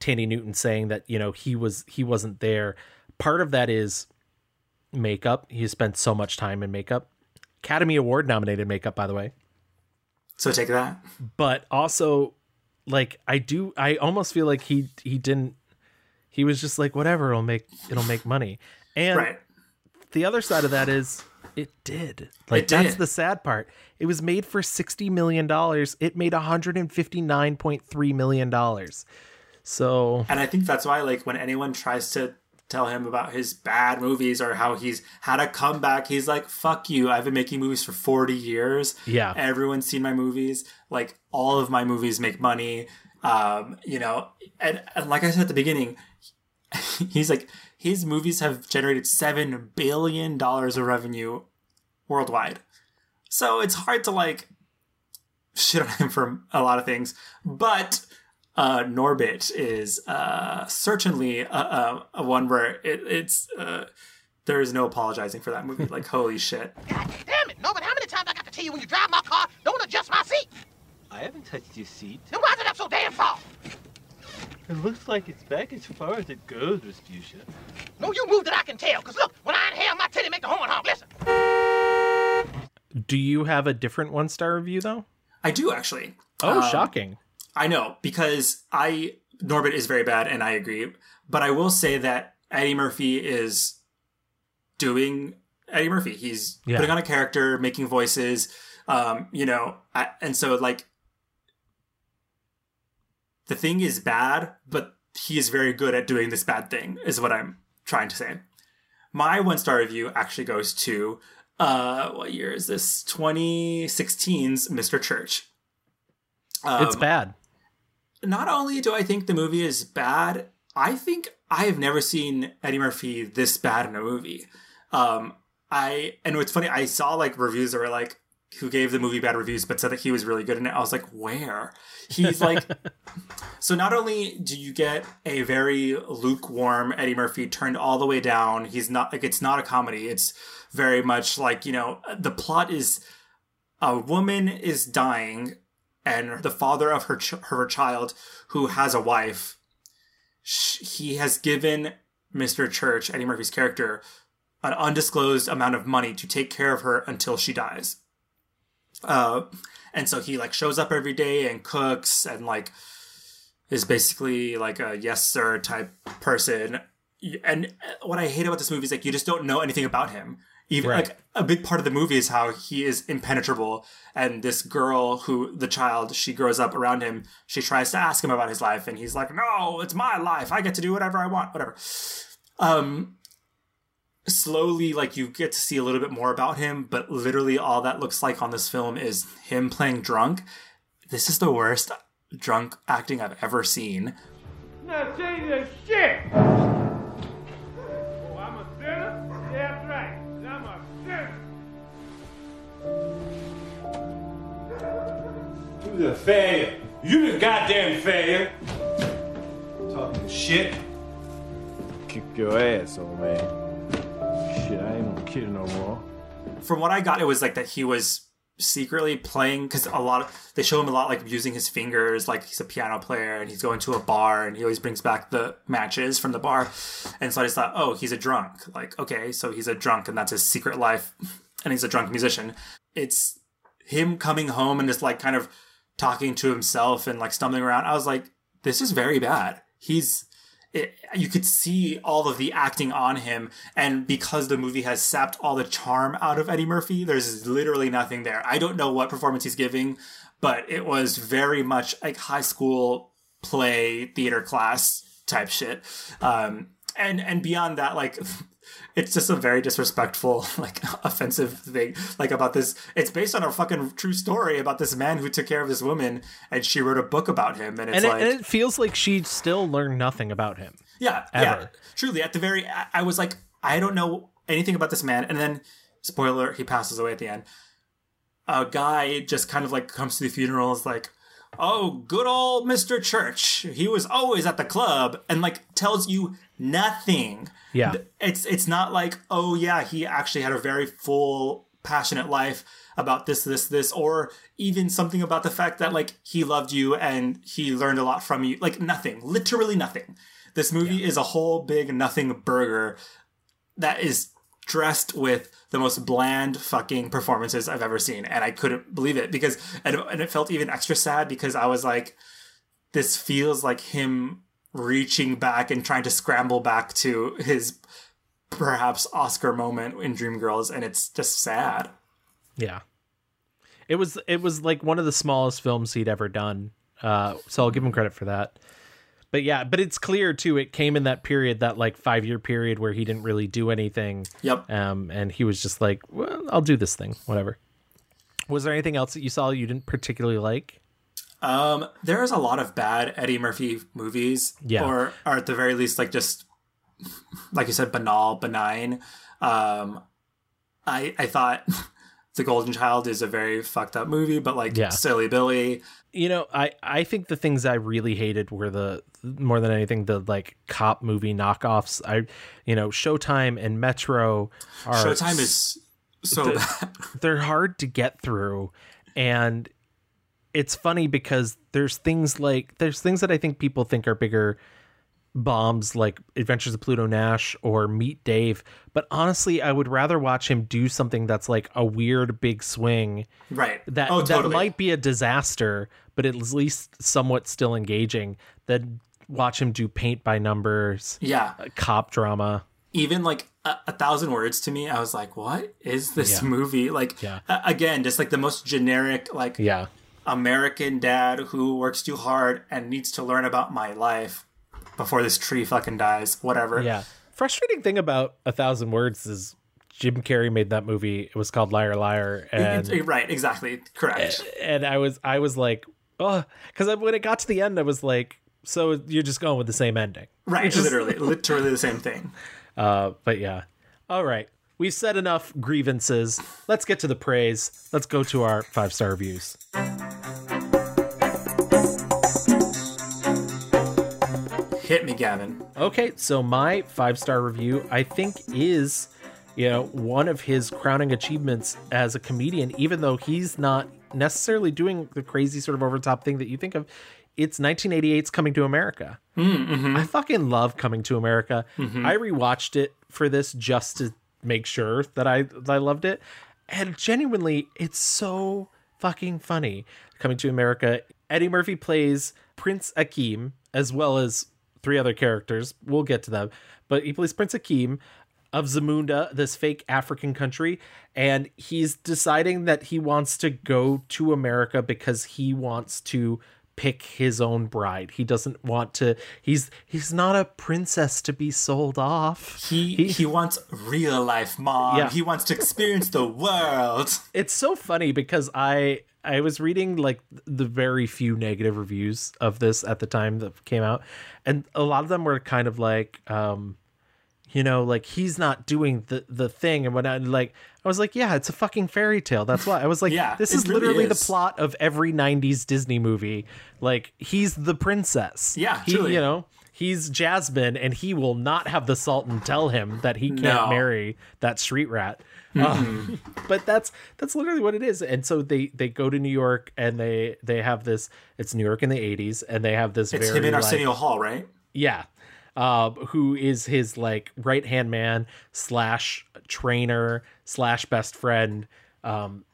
Thandie Newton saying that you know he was he wasn't there. Part of that is makeup. He spent so much time in makeup. Academy Award nominated makeup, by the way. so take that But also, like I do, I almost feel like he he didn't. He was just like whatever. It'll make it'll make money. And right the other side of that is it did. Like It that's the sad part. It was made for sixty million dollars. It made one hundred and fifty nine point three million dollars. So And I think that's why, like, when anyone tries to tell him about his bad movies or how he's had a comeback, he's like, fuck you. I've been making movies for 40 years. Yeah. Everyone's seen my movies. Like, all of my movies make money. Um, you know, and, and like I said at the beginning, he's like, his movies have generated $7 billion of revenue worldwide. So it's hard to, like, shit on him for a lot of things. But uh, Norbit is uh, certainly a, a, a one where it, it's uh, there is no apologizing for that movie. Like holy shit! Damn it, no, but how many times I got to tell you when you drive my car, don't adjust my seat? I haven't touched your seat. Then why's it up so damn far? It looks like it's back as far as it goes, Rasputia. No, you move that I can tell, because look, when I inhale, my titty make the horn honk. Listen. Do you have a different one star review though? I do actually. Oh, Um, shocking. I know because I Norbit is very bad, and I agree. But I will say that Eddie Murphy is doing Eddie Murphy. He's Yeah. putting on a character, making voices. Um, you know, I, and so like the thing is bad, but he is very good at doing this bad thing. Is what I'm trying to say. My one star review actually goes to uh, what year is this? 2016's Mr. Church. it's Um, bad. not only do I think the movie is bad, I think I have never seen Eddie Murphy this bad in a movie. Um, I and what's funny, I saw like reviews that were like who gave the movie bad reviews, but said that he was really good in it. I was like, where? He's like, so not only do you get a very lukewarm Eddie Murphy turned all the way down, he's not like it's not a comedy. It's very much like you know the plot is a woman is dying and the father of her ch- her child who has a wife sh- he has given Mr. Church Eddie Murphy's character an undisclosed amount of money to take care of her until she dies uh and so he like shows up every day and cooks and like is basically like a yes sir type person and what I hate about this movie is like you just don't know anything about him. Even Right. like a big part of the movie is how he is impenetrable, and this girl who the child she grows up around him, she tries to ask him about his life, and he's like, "No, it's my life. I get to do whatever I want, whatever." Um, slowly, like you get to see a little bit more about him, but literally all that looks like on this film is him playing drunk. This is the worst drunk acting I've ever seen. Now change that shit! Oh, I'm a sinner? Yeah, that's right. I'm a sinner. Who's a failure? You the goddamn failure. Talking shit. Kick your ass, old man. Shit, I ain't no kid no more. from what I got, it was like that he was secretly playing because a lot of they show him a lot like using his fingers, like he's a piano player and he's going to a bar and he always brings back the matches from the bar. And so I just thought, oh, he's a drunk. Like, okay, so he's a drunk and that's his secret life, and he's a drunk musician. It's him coming home and just like kind of talking to himself and like stumbling around. I was like, this is very bad. He's it, you could see all of the acting on him and because the movie has sapped all the charm out of eddie murphy there's literally nothing there. I don't know what performance he's giving but it was very much like high school play theater class type shit. Um and and beyond that like it's just a very disrespectful like offensive thing like about this it's based on a fucking true story about this man who took care of this woman and she wrote a book about him and it's And it, like and it feels like she still learned nothing about him. yeah, yeah. Truly, at the very, I, I was like, I don't know anything about this man, and then, spoiler, he passes away at the end. A guy just kind of like comes to the funeral, is like, "Oh, good old Mister Church. He was always at the club," and like tells you nothing. Yeah. It's it's not like, oh yeah, he actually had a very full, passionate life about this, this, this, or even something about the fact that like he loved you and he learned a lot from you. Like nothing, literally nothing. This movie is a whole big nothing burger that is dressed with the most bland fucking performances I've ever seen, and I couldn't believe it because and, and it felt even extra sad because I was like, this feels like him reaching back and trying to scramble back to his perhaps Oscar moment in Dreamgirls, and it's just sad. Yeah. It was it was like one of the smallest films he'd ever done. Uh, so I'll give him credit for that. But yeah, but it's clear too. It came in that period, that like five year period where he didn't really do anything. Yep. Um, and he was just like, well, I'll do this thing, whatever. Was there anything else that you saw you didn't particularly like? Um, there's a lot of bad Eddie Murphy movies, Yeah. or, or at the very least, like just like you said, banal, benign. Um, I I thought The Golden Child is a very fucked up movie, but like Yeah. Silly Billy, You know, I I think the things I really hated were the more than anything the like cop movie knockoffs. I, you know, Showtime and Metro are Showtime is so bad. they're hard to get through, and it's funny because there's things like there's things that I think people think are bigger bombs like Adventures of Pluto Nash or Meet Dave, but honestly, I would rather watch him do something that's like a weird big swing. Right. That Oh, that might be a disaster, but at least somewhat still engaging than watch him do paint by numbers. Yeah. uh, Cop drama. even like a, a thousand words to me, I was like, "What is this Yeah. movie?" Like, Yeah. again, just like the most generic, like Yeah. American dad who works too hard and needs to learn about my life before this tree fucking dies. Whatever. Yeah. Frustrating thing about A Thousand Words is Jim Carrey made that movie. It was called Liar Liar. And right. Exactly. Correct. and I was I was like, oh, because when it got to the end, I was like, so you're just going with the same ending, right. Which is- Literally. literally the same thing. Uh, but yeah, all right, we've said enough grievances. Let's get to the praise. Let's go to our five star reviews. Hit me, Gavin. Okay, so my five star review, I think, is you know one of his crowning achievements as a comedian. Even though he's not necessarily doing the crazy sort of over top thing that you think of, it's 1988's Coming to America. Mm-hmm. I fucking love Coming to America. Mhm. I rewatched it for this just to make sure that I that I loved it, and genuinely, it's so fucking funny. Coming to America, Eddie Murphy plays Prince Akeem as well as three other characters. We'll get to them, but he plays Prince Akeem of Zamunda, this fake African country, and he's deciding that he wants to go to America because he wants to pick his own bride. He doesn't want to he's he's not a princess to be sold off. He he, wants real life, mom. Yeah. He wants to experience the world. It's so funny because I I was reading like the very few negative reviews of this at the time that came out and a lot of them were kind of like um you know like he's not doing the the thing and whatnot and like I was like yeah it's a fucking fairy tale that's why I was like Yeah, this is really literally is. the plot of every 90s Disney movie like he's the princess Yeah, he, truly. you know he's Jasmine and he will not have the Sultan tell him that he can't No. marry that street rat Mhm. Um, but that's that's literally what it is and so they they go to new york and they they have this it's new york in the 80s and they have this It's very him in like- Arsenio Hall, right? yeah uh, who is his like right hand man slash trainer slash best friend. Um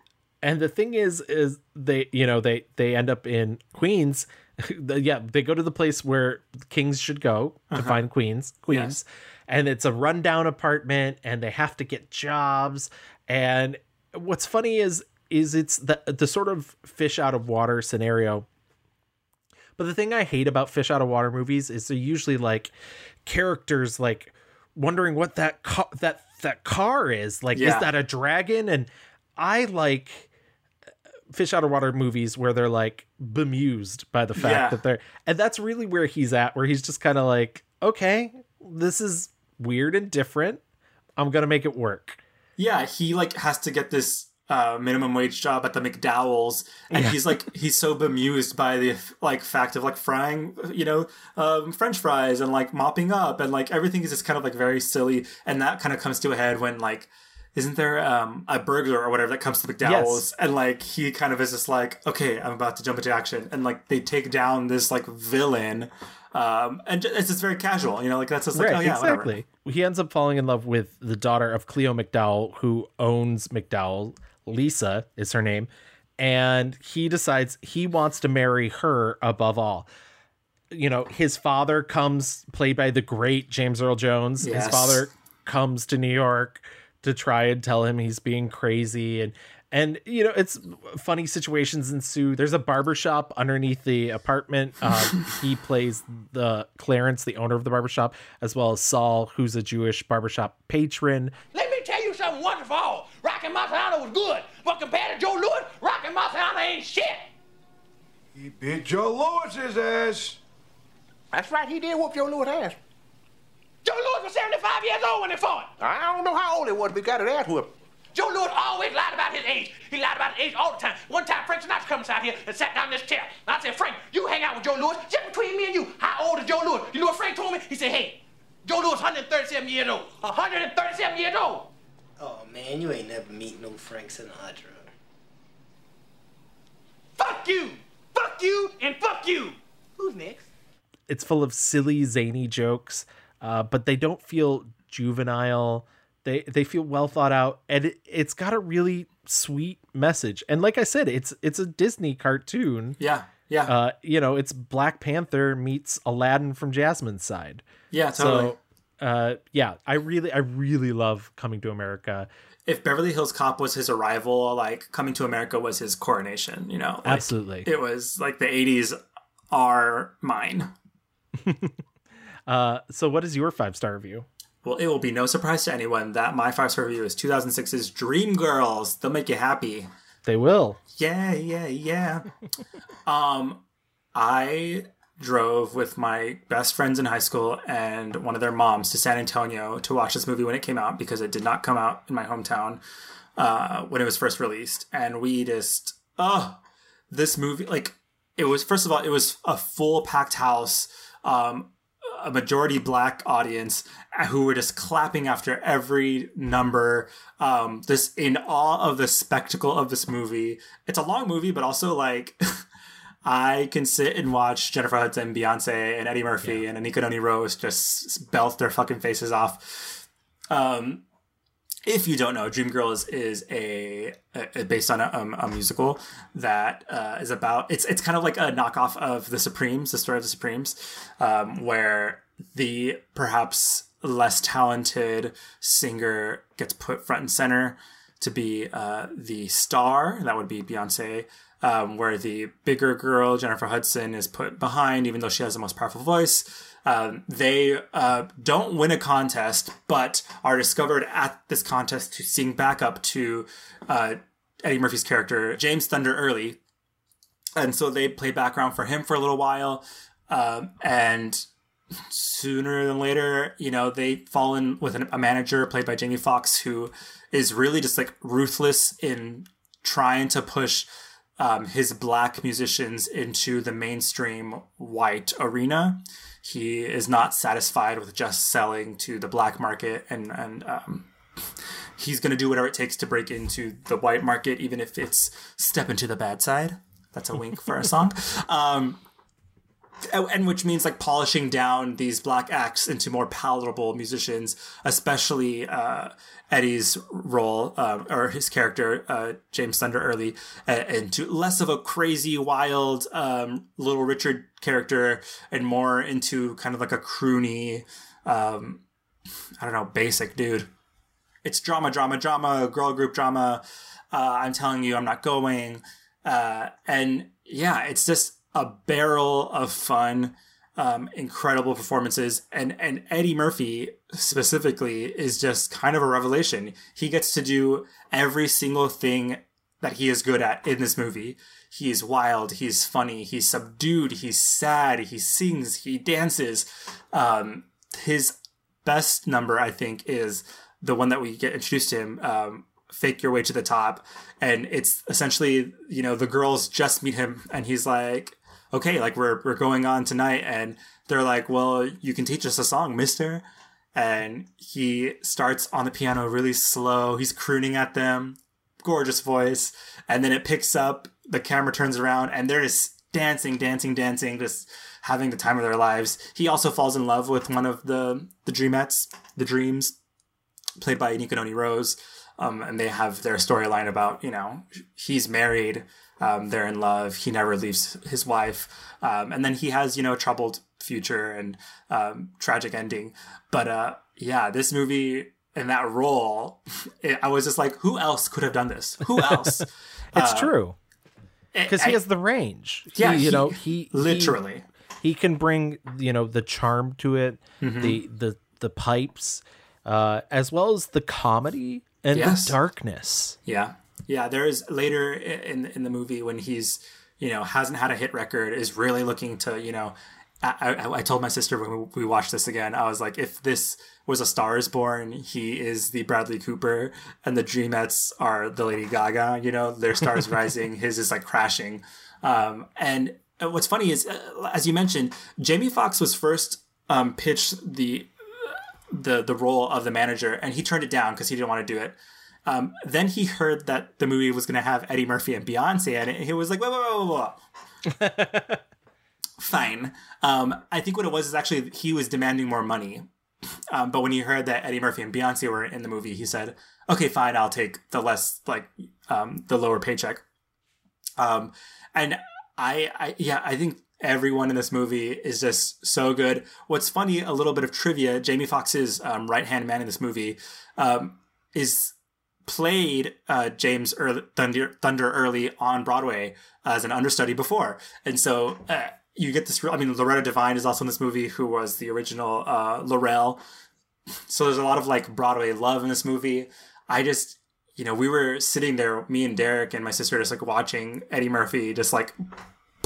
and the thing is is they you know they they end up in queens. Yeah they go to the place where kings should go to Uh-huh. find queens queens. And it's a rundown apartment and they have to get jobs. And what's funny is is it's the the sort of fish out of water scenario but the thing I hate about fish out of water movies is they're usually like characters like wondering what that car that that car is. Like, Yeah. is that a dragon? And I like uh, fish out of water movies where they're like bemused by the fact Yeah. that they're and that's really where he's at, where he's just kind of like, okay, this is weird and different. I'm gonna make it work. Yeah, he like has to get this uh, minimum wage job at the McDowell's, and Yeah. he's like he's so bemused by the like fact of like frying, you know, um, French fries and like mopping up, and like everything is just kind of like very silly, and that kind of comes to a head when like. Isn't there um, a burglar or whatever that comes to McDowell's and like he kind of is just like okay I'm about to jump into action and like they take down this like villain um, and it's just very casual you know like that's just like right, oh yeah whatever. exactly. He ends up falling in love with the daughter of Cleo McDowell, who owns McDowell. Lisa is her name, and he decides he wants to marry her above all. You know, his father comes, played by the great James Earl Jones. His father comes to New York to try and tell him he's being crazy and and you know it's funny situations ensue there's a barbershop underneath the apartment um, he plays the clarence the owner of the barbershop as well as saul who's a jewish barbershop patron Let me tell you something wonderful. Rocky Marciano was good, but compared to Joe Louis, Rocky Marciano ain't shit. He beat Joe Louis's ass. That's right, he did whoop Joe Louis' ass. Joe Louis was 75 years old when he fought. I don't know how old he was, but he got his ass whooped. Joe Louis always lied about his age. He lied about his age all the time. One time, Frank Sinatra comes out here and sat down in this chair. And I said, Frank, you hang out with Joe Louis. Just between me and you, how old is Joe Louis? You know what Frank told me? He said, hey, Joe Louis 137 years old. 137 years old. Oh man, you ain't never meet no Frank Sinatra. Fuck you! Fuck you and fuck you! Who's next? It's full of silly, zany jokes, uh, but they don't feel juvenile. They they feel well thought out, and it, it's got a really sweet message. And like I said, it's it's a Disney cartoon. Yeah, yeah. Uh, you know, it's Black Panther meets Aladdin from Jasmine's side. Yeah, totally. So, uh, yeah, I really, I really love Coming to America. If Beverly Hills Cop was his arrival, like Coming to America was his coronation. You know, like, Absolutely. It was like the '80s are mine. Uh, so what is your five star review? Well, it will be no surprise to anyone that my five star review is 2006's Dreamgirls. They'll make you happy. They will. Yeah, yeah, yeah. um, I drove with my best friends in high school and one of their moms to San Antonio to watch this movie when it came out because it did not come out in my hometown uh, when it was first released. And we just, oh, this movie, like, it was, first of all, it was a full packed house. Um, a majority black audience who were just clapping after every number um this in awe of the spectacle of this movie it's a long movie but also like i can sit and watch jennifer hudson beyonce and eddie murphy and anika noni rose just belt their fucking faces off um if you don't know, Dreamgirls is a, a based on a, um, a musical that uh, is about it's it's kind of like a knockoff of the Supremes, the story of the Supremes, um, where the perhaps less talented singer gets put front and center to be uh, the star. That would be Beyonce. Um, where the bigger girl Jennifer Hudson is put behind, even though she has the most powerful voice. Um, they uh, don't win a contest, but are discovered at this contest to sing backup to uh, Eddie Murphy's character, James Thunder Early. And so they play background for him for a little while. Um, and sooner than later, you know, they fall in with an, a manager played by Jamie Foxx who is really just like ruthless in trying to push um, his black musicians into the mainstream white arena. He is not satisfied with just selling to the black market and and um, he's going to do whatever it takes to break into the white market even if it's step into the bad side. That's a wink for a song. Um, and which means like polishing down these black acts into more palatable musicians especially uh, Eddie's role uh, or his character uh, James Thunder Early uh, into less of a crazy wild um, little Richard character and more into kind of like a croony um, I don't know basic dude. It's drama drama drama girl group drama. Uh, I'm telling you I'm not going. Uh, and yeah it's just a barrel of fun um, incredible performances and and Eddie Murphy specifically is just kind of a revelation. He gets to do every single thing that he is good at in this movie. He's wild, he's funny, he's subdued, he's sad, he sings, he dances. Um, his best number, I think, is the one that we get introduced to him. Um, fake your way to the top and it's essentially you know the girls just meet him and he's like okay, like we're we're going on tonight, and they're like, well, you can teach us a song, Mister. And he starts on the piano really slow. He's crooning at them, gorgeous voice, and then it picks up. The camera turns around, and they're just dancing, dancing, dancing, just having the time of their lives. He also falls in love with one of the the Dreamettes, the Dreams, played by Anika Noni Rose. Um, and they have their storyline about you know he's married um, they're in love. He never leaves his wife, um, and then he has you know a troubled future and um, tragic ending. But uh, yeah, this movie in that role, it, I was just like, who else could have done this? Who else? it's Uh, true because he has the range. Yeah, He- you he- know he literally. he, he can bring you know the charm to it, Mhm. the the the pipes, uh, as well as the comedy and Yes. the darkness. Yeah, yeah. There is later in in the movie when he's you know hasn't had a hit record is really looking to you know I, I, I told my sister when we, watched this again, I was like, if this was a Star is Born, he is the Bradley Cooper, and the Dreamettes are the Lady Gaga. You know, their stars rising, his is like crashing. Um, and what's funny is, uh, as you mentioned, Jamie Foxx was first um, pitched the the the role of the manager, and he turned it down because he didn't want to do it. Um, then he heard that the movie was going to have Eddie Murphy and Beyonce in it, and he was like, whoa, whoa, whoa, whoa. Fine. Um, I think what it was is actually he was demanding more money. Um, but when he heard that Eddie Murphy and Beyonce were in the movie, he said, okay, fine, I'll take the less, like, um, the lower paycheck. Um, and I, I, yeah, I think everyone in this movie is just so good. What's funny, a little bit of trivia: Jamie Foxx's um, right hand man in this movie um, is played uh, James Early, Thunder, Thunder Early on Broadway as an understudy before, and so uh, you get this. I mean, Loretta Devine is also in this movie, who was the original uh, Laurel. So there's a lot of like Broadway love in this movie. I just, you know, we were sitting there, me and Derek and my sister, just like watching Eddie Murphy just like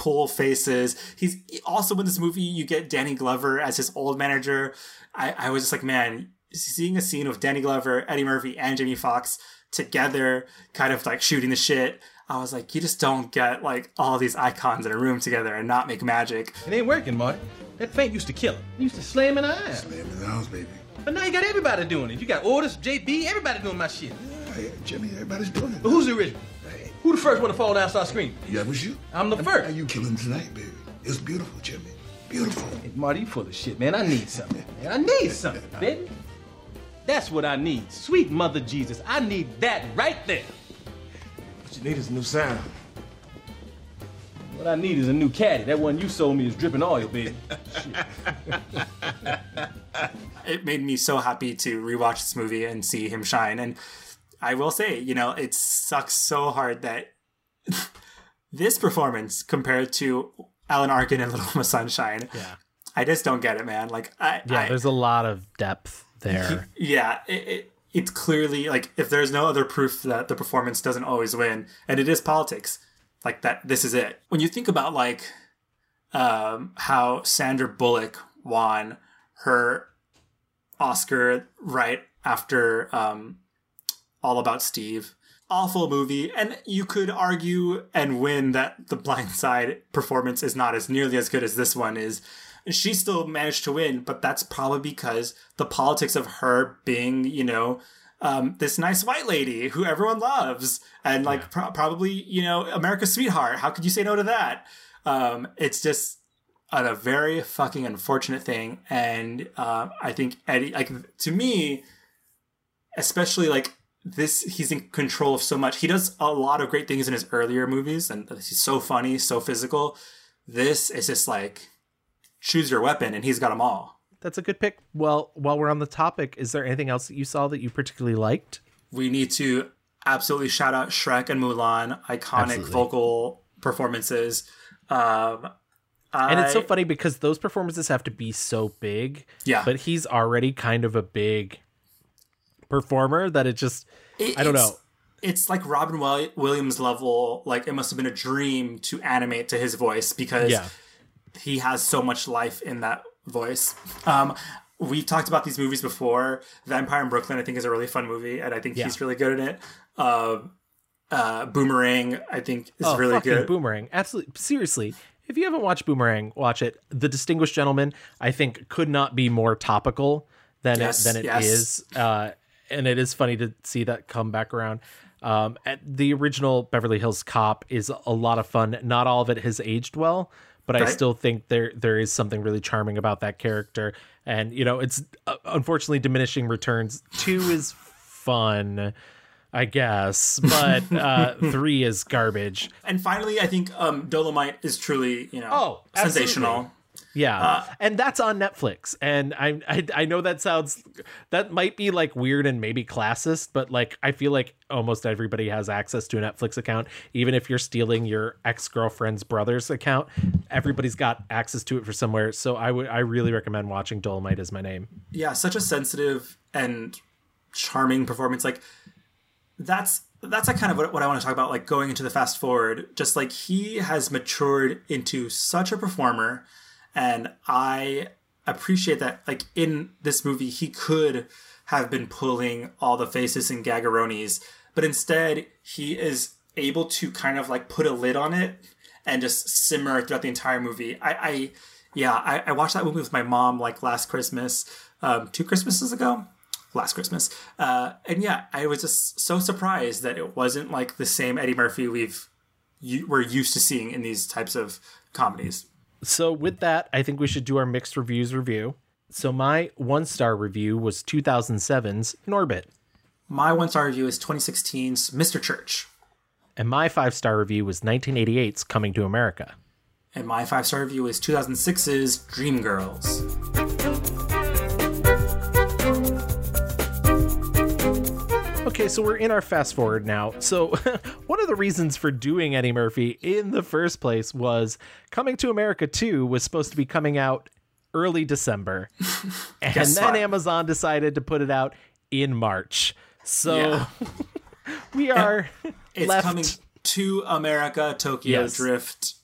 pull faces. He's also in this movie. You get Danny Glover as his old manager. I, I was just like, man, seeing a scene of Danny Glover, Eddie Murphy, and Jamie Foxx together, kind of like shooting the shit. I was like, you just don't get like all these icons in a room together and not make magic. It ain't working, Marty. That feint used to kill him. He used to slam in the eye. Slam in the house, baby. But now you got everybody doing it. You got Otis, JB, everybody doing my shit. Hey, Jimmy, everybody's doing it. But who's the original? Who the first one to fall down and start screaming? Yeah, it was you. I'm the first. How you killing tonight, baby? It's beautiful, Jimmy. Beautiful. Hey, Marty, you full of shit, man. I need something. Man, I need something, baby. That's what I need. Sweet Mother Jesus. I need that right there. What you need is a new sound. What I need is a new caddy. That one you sold me is dripping oil, baby. it made me so happy to rewatch this movie and see him shine. And I will say, you know, it sucks so hard that this performance compared to Alan Arkin and Little Miss Sunshine, yeah, I just don't get it, man. Like, I yeah, I, there's a lot of depth there. yeah, it, it, it's clearly like if there's no other proof that the performance doesn't always win, and it is politics, like that. This is it. When you think about like um, how Sandra Bullock won her Oscar right after um, All About Steve. Awful movie, and you could argue and win that the Blind Side performance is not as nearly as good as this one is. She still managed to win, but that's probably because the politics of her being, you know, um, this nice white lady who everyone loves, and like pro- probably, you know, America's sweetheart. How could you say no to that? Um, it's just a, a very fucking unfortunate thing, and uh, I think Eddie, like to me, especially like this he's in control of so much he does a lot of great things in his earlier movies and he's so funny so physical this is just like choose your weapon and he's got them all That's a good pick. Well, while we're on the topic, is there anything else that you saw that you particularly liked? we need to absolutely shout out shrek and mulan iconic Absolutely. vocal performances um And it's so funny because those performances have to be so big. Yeah. But he's already kind of a big performer that it just It- I don't know. It's like Robin Williams level. Like it must have been a dream to animate to his voice because Yeah. he has so much life in that voice. Um, we've talked about these movies before. Vampire in Brooklyn, I think, is a really fun movie, and I think Yeah. he's really good in it. Uh, uh, Boomerang, I think, is oh, really good. Boomerang. Absolutely. Seriously. If you haven't watched Boomerang, watch it. The Distinguished Gentleman, I think, could not be more topical than Yes, it than it yes. is. Uh, and it is funny to see that come back around. Um, the original Beverly Hills Cop is a lot of fun. Not all of it has aged well, but I still think there there is something really charming about that character. And you know, it's uh, unfortunately diminishing returns. Two is fun, I guess, but uh, three is garbage. And finally, I think um, Dolemite is truly, you know, Oh, sensational. absolutely. Yeah, Uh, and that's on Netflix. And I, I I know that sounds that might be like weird and maybe classist, but like I feel like almost everybody has access to a Netflix account, even if you're stealing your ex girlfriend's brother's account. Everybody's got access to it for somewhere. So I would I really recommend watching Dolemite is my name. yeah, such a sensitive and charming performance. Like that's that's like kind of what, what I want to talk about. Like going into the fast forward, just like he has matured into such a performer, and I appreciate that. Like in this movie, he could have been pulling all the faces and gagaronis, but instead he is able to kind of like put a lid on it and just simmer throughout the entire movie. I, I yeah, I, I watched that movie with my mom like last Christmas, um, two Christmases ago, last Christmas, uh, and yeah, I was just so surprised that it wasn't like the same Eddie Murphy we've you, we're used to seeing in these types of comedies. So with that, I think we should do our mixed reviews review. So my one star review was 2007's Norbit. My one star review is 2016's Mr. Church. And my five star review was 1988's Coming to America. And my five star review is 2006's Dreamgirls. Okay, so we're in our fast forward now. So, one of the reasons for doing Eddie Murphy in the first place was Coming to America 2 was supposed to be coming out early December. and Guess then what? Amazon decided to put it out in March. So, Yeah. we are It's left coming to America, Tokyo Yes. Drift.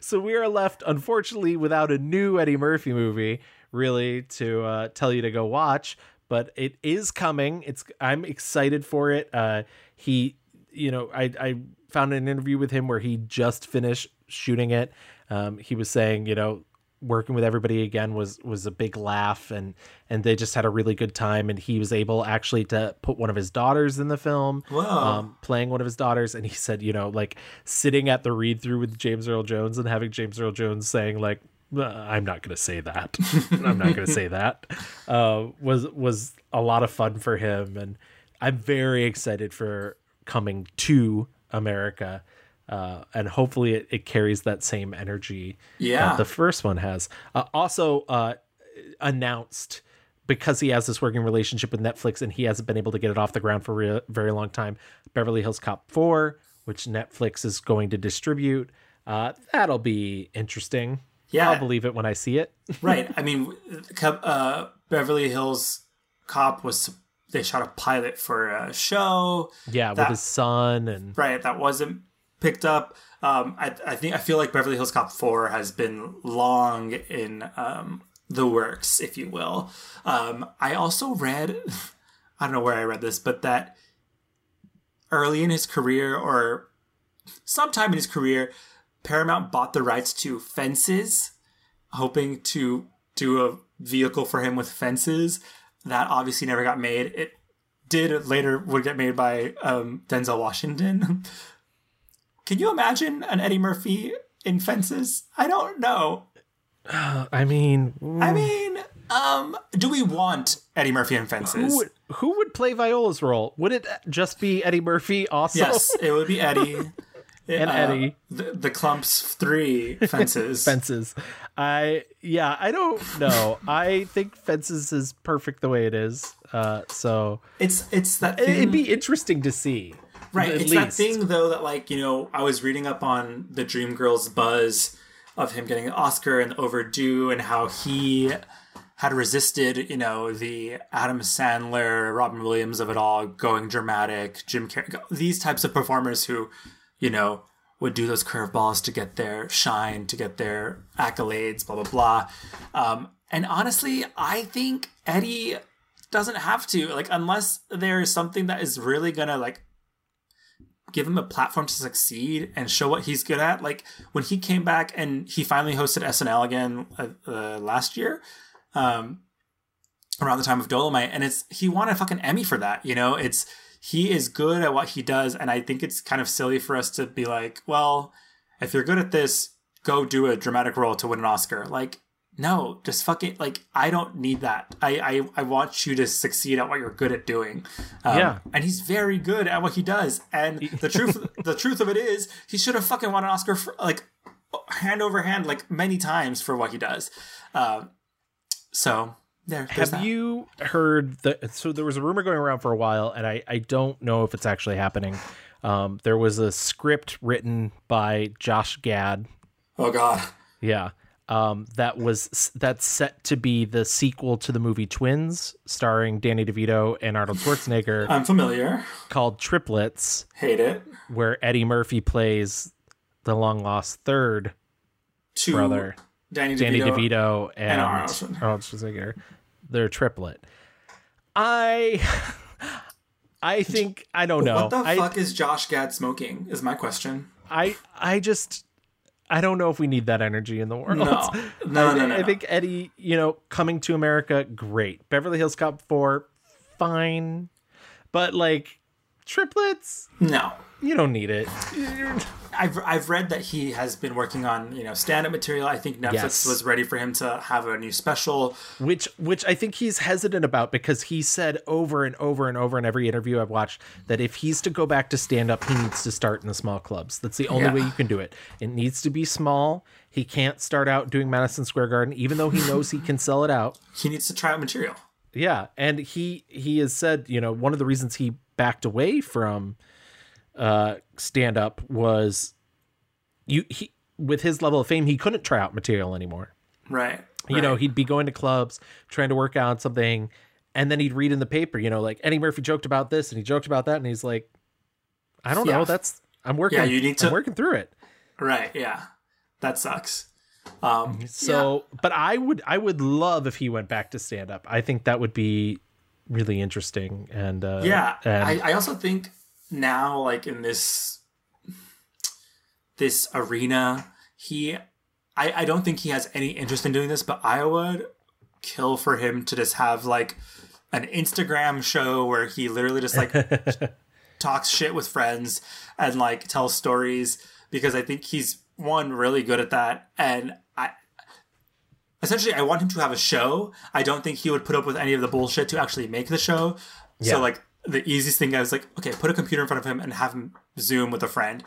so we are left unfortunately without a new Eddie Murphy movie really to uh, tell you to go watch but it is coming. It's I'm excited for it. Uh he you know I I found an interview with him where he just finished shooting it. Um he was saying you know working with everybody again was was a big laugh and and they just had a really good time. And he was able actually to put one of his daughters in the film Wow. um, playing one of his daughters. And he said you know like sitting at the read through with james earl jones and having james earl jones saying like "Uh, i'm not going to say that i'm not going to say that uh, was was a lot of fun for him and i'm very excited for coming to america uh, and hopefully it, it carries that same energy Yeah. that the first one has uh, also uh, announced because he has this working relationship with Netflix and he hasn't been able to get it off the ground for a very long time. Beverly Hills Cop 4, which Netflix is going to distribute. Uh, that'll be interesting. Yeah. I'll believe it when I see it. right. I mean, uh, Beverly Hills Cop was they shot a pilot for a show. yeah, with his son and right that wasn't picked up. Um, I, I think I feel like Beverly Hills Cop Four has been long in um, the works, if you will. Um, I also read, I don't know where I read this, but that early in his career or sometime in his career, Paramount bought the rights to Fences, hoping to do a vehicle for him with Fences. That obviously never got made. It did later would get made by um, Denzel Washington. Can you imagine an Eddie Murphy in Fences? I don't know. I mean, I mean, um, do we want Eddie Murphy in Fences? who would, who would play Viola's role? Would it just be Eddie Murphy also? Yes, it would be Eddie. And Uh, Eddie. The, the Klumps three fences. fences. I yeah, I don't know. I think fences is perfect the way it is. Uh, so it's it's that it'd be interesting to see. Right. It's that thing though that like, you know, I was reading up on the Dreamgirls buzz of him getting an Oscar and overdue and how he had resisted, you know, the Adam Sandler, Robin Williams of it all, going dramatic, Jim Carrey, these types of performers who, you know, would do those curveballs to get their shine, to get their accolades, blah blah blah. Um, and honestly, I think Eddie doesn't have to like unless there's something that is really gonna like give him a platform to succeed and show what he's good at. Like when he came back and he finally hosted SNL again uh, uh, last year, um, around the time of Dolemite, and it's he won a fucking Emmy for that. You know, it's he is good at what he does, and I think it's kind of silly for us to be like, well, if you're good at this, go do a dramatic role to win an Oscar. Like. No, just fucking like I don't need that. I, I I want you to succeed at what you're good at doing. Um, Yeah. and he's very good at what he does. And the truth, the truth of it is, he should have fucking won an Oscar for like hand over hand, like many times for what he does. Um, so there. Have that. you heard the? So there was a rumor going around for a while, and I I don't know if it's actually happening. Um, there was a script written by Josh Gad. Oh God. Yeah. Um, that was that's set to be the sequel to the movie Twins, starring Danny DeVito and Arnold Schwarzenegger. I'm familiar. Called Triplets. Hate it. Where Eddie Murphy plays the long lost third To brother. Danny Danny DeVito, DeVito and, and Arnold Schwarzenegger. Arnold Schwarzenegger. They're a triplet. I I think I don't know. What the I, fuck is Josh Gad smoking? Is my question. I I just I don't know if we need that energy in the world. No. No, I, no, no, I think Eddie, you know, coming to America, great. Beverly Hills Cop 4, fine. But like triplets, No. You don't need it. I've I've read that he has been working on you know stand up material. I think Netflix Yes. was ready for him to have a new special. which which I think he's hesitant about because he said over and over and over in every interview I've watched that if he's to go back to stand up, he needs to start in the small clubs. That's the only Yeah. way you can do it. It needs to be small. He can't start out doing Madison Square Garden, even though he knows he can sell it out. He needs to try out material. Yeah, and he he has said, you know, one of the reasons he backed away from uh stand up was you he with his level of fame, he couldn't try out material anymore. Right. You know, he'd be going to clubs trying to work out something, and then he'd read in the paper, you know, like Eddie Murphy joked about this and he joked about that, and he's like, I don't Yeah. know, that's I'm working. Yeah, you need to- I'm working through it. Right. Yeah. That sucks. Um, So, but I would I would love if he went back to stand up. I think that would be really interesting. And uh, yeah, and I, I also think now, like in this this arena, he, I, I don't think he has any interest in doing this, but I would kill for him to just have like an Instagram show where he literally just like talks shit with friends and like tells stories because I think he's one really good at that and I essentially I want him to have a show. I don't think he would put up with any of the bullshit to actually make the show. Yeah. So like the easiest thing I was like, okay, put a computer in front of him and have him zoom with a friend.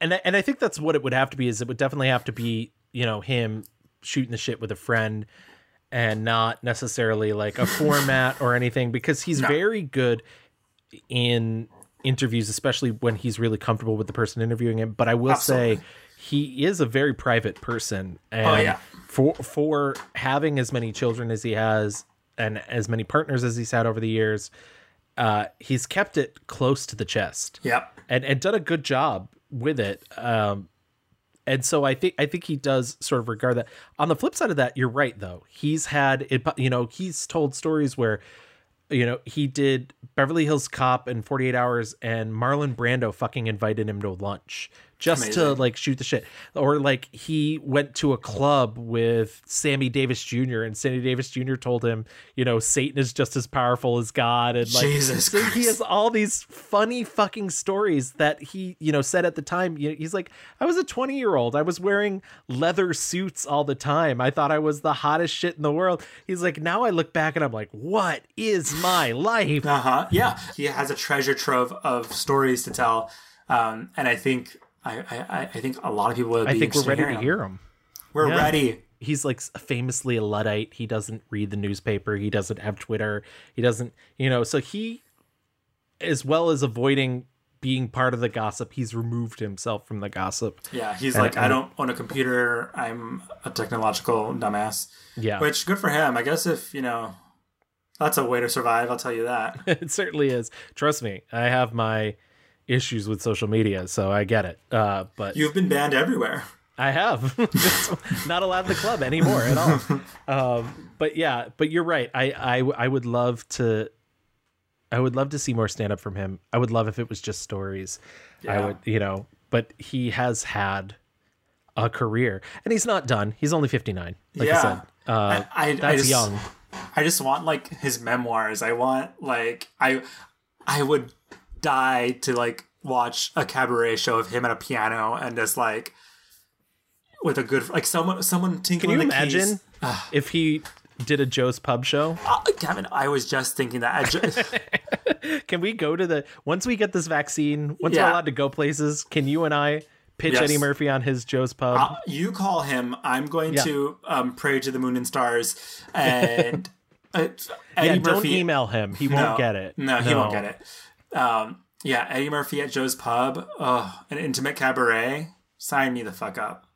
and I, and I think that's what it would have to be. Is it would definitely have to be you know him shooting the shit with a friend, and not necessarily like a format or anything because he's No. very good in interviews, especially when he's really comfortable with the person interviewing him. But I will Absolutely. say he is a very private person, oh, and Oh, yeah. for for having as many children as he has and as many partners as he's had over the years, uh, he's kept it close to the chest Yep. and and done a good job with it. Um, and so I think I think he does sort of regard that. On the flip side of that, you're right though. He's had it. You know, he's told stories where, you know, he did Beverly Hills Cop and 48 Hours, and Marlon Brando fucking invited him to lunch just to like shoot the shit. Or like he went to a club with Sammy Davis Jr. and Sammy Davis Jr. told him, you know, Satan is just as powerful as God. And like Jesus he Christ. has all these funny fucking stories that he, you know, said at the time. He's like, I was a 20 year old. I was wearing leather suits all the time. I thought I was the hottest shit in the world. He's like, now I look back and I'm like, what is my life? Uh huh. Yeah, he has a treasure trove of stories to tell, um, and I think I, I, I think a lot of people would. Be I think we're ready to hear him. him. We're Yeah. ready. He's like famously a Luddite. He doesn't read the newspaper. He doesn't have Twitter. He doesn't, you know, so he, as well as avoiding being part of the gossip, he's removed himself from the gossip. Yeah, he's And- like, I don't own a computer. I'm a technological dumbass. Yeah. Which good for him. I guess if you know, that's a way to survive. I'll tell you that. it certainly is. Trust me, I have my issues with social media, so I get it. Uh, but You've been banned everywhere. I have not allowed the club anymore at all. Um, but yeah, but you're right. I, I I would love to. I would love to see more stand up from him. I would love if it was just stories. I Yeah. would, you know, but he has had a career and he's not done. He's only 59. Like I Yeah. said, uh, I, I, that's I just, young. I just want like his memoirs. I want like I, I would die to like watch a cabaret show of him at a piano and just like with a good like someone someone Can tinkling you the imagine keys. if he did a Joe's Pub show? Uh, Kevin, I was just thinking that. I ju- Can we go to the once we get this vaccine? Once Yeah. we're allowed to go places, can you and I pitch Yes. Eddie Murphy on his Joe's Pub? Uh, you call him. I'm going Yeah. to um, pray to the moon and stars. And uh, Eddie yeah, don't email him. He won't get it. No, he won't get it. Um, yeah, Eddie Murphy at Joe's Pub. Oh, an intimate cabaret. Sign me the fuck up.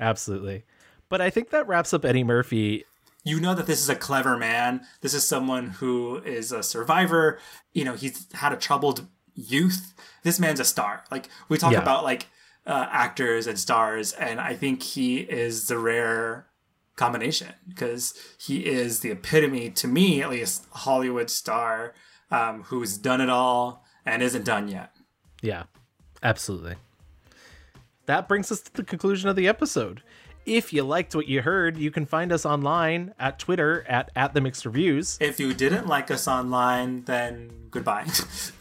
Absolutely. But I think that wraps up Eddie Murphy. You know that this is a clever man. This is someone who is a survivor. You know, he's had a troubled youth. This man's a star. Like we talk Yeah. about like uh, actors and stars, and I think he is the rare combination because he is the epitome, to me at least, Hollywood star um, who's done it all and isn't done yet. Yeah, absolutely. That brings us to the conclusion of the episode. If you liked what you heard, you can find us online at Twitter at, at the mixed reviews. If you didn't like us online, then goodbye.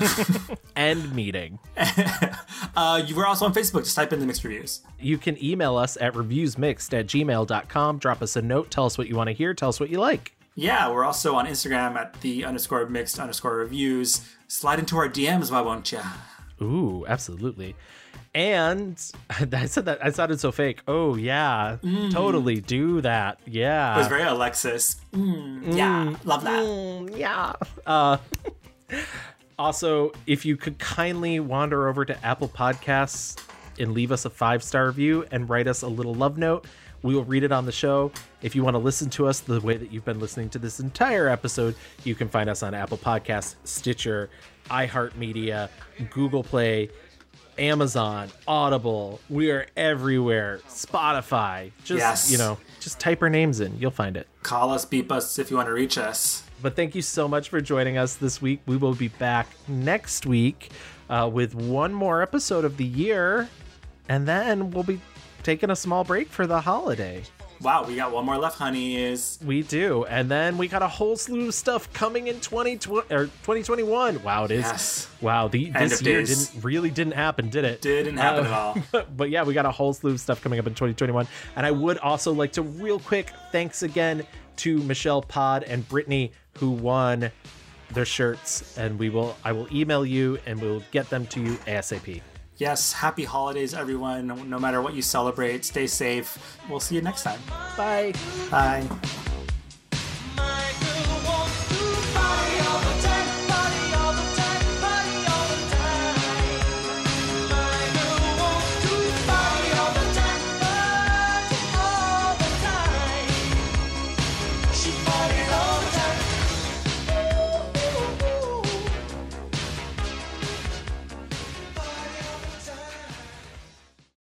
End meeting. uh, you were also on Facebook. Just type in the mixed reviews. You can email us at reviewsmixed at gmail.com. Drop us a note. Tell us what you want to hear. Tell us what you like. Yeah, we're also on Instagram at the underscore mixed underscore reviews. Slide into our DMs, why won't ya? Ooh, absolutely. And I said that I sounded so fake. Oh yeah, Mm. totally do that. Yeah, It was very Alexis. Mm, yeah, love that. yeah. Uh, also, if you could kindly wander over to Apple Podcasts and leave us a five star review and write us a little love note, we will read it on the show. If you want to listen to us the way that you've been listening to this entire episode, you can find us on Apple Podcasts, Stitcher, iHeartMedia, Google Play, Amazon, Audible. We are everywhere. Spotify. Just Yes. you know, just type our names in. You'll find it. Call us, beep us if you want to reach us. But thank you so much for joining us this week. We will be back next week uh, with one more episode of the year, and then we'll be taking a small break for the holiday. Wow, we got one more left, honeys. We do, and then we got a whole slew of stuff coming in 2020 or 2021. Wow, it is. Yes. Wow, the, this year days. didn't really didn't happen, did it? Didn't happen Uh, at all. but yeah, we got a whole slew of stuff coming up in 2021. And I would also like to real quick thanks again to Michelle Pod and Brittany who won their shirts. And we will I will email you and we'll get them to you ASAP. Yes, happy holidays, everyone. No matter what you celebrate, stay safe. We'll see you next time. Bye. Bye.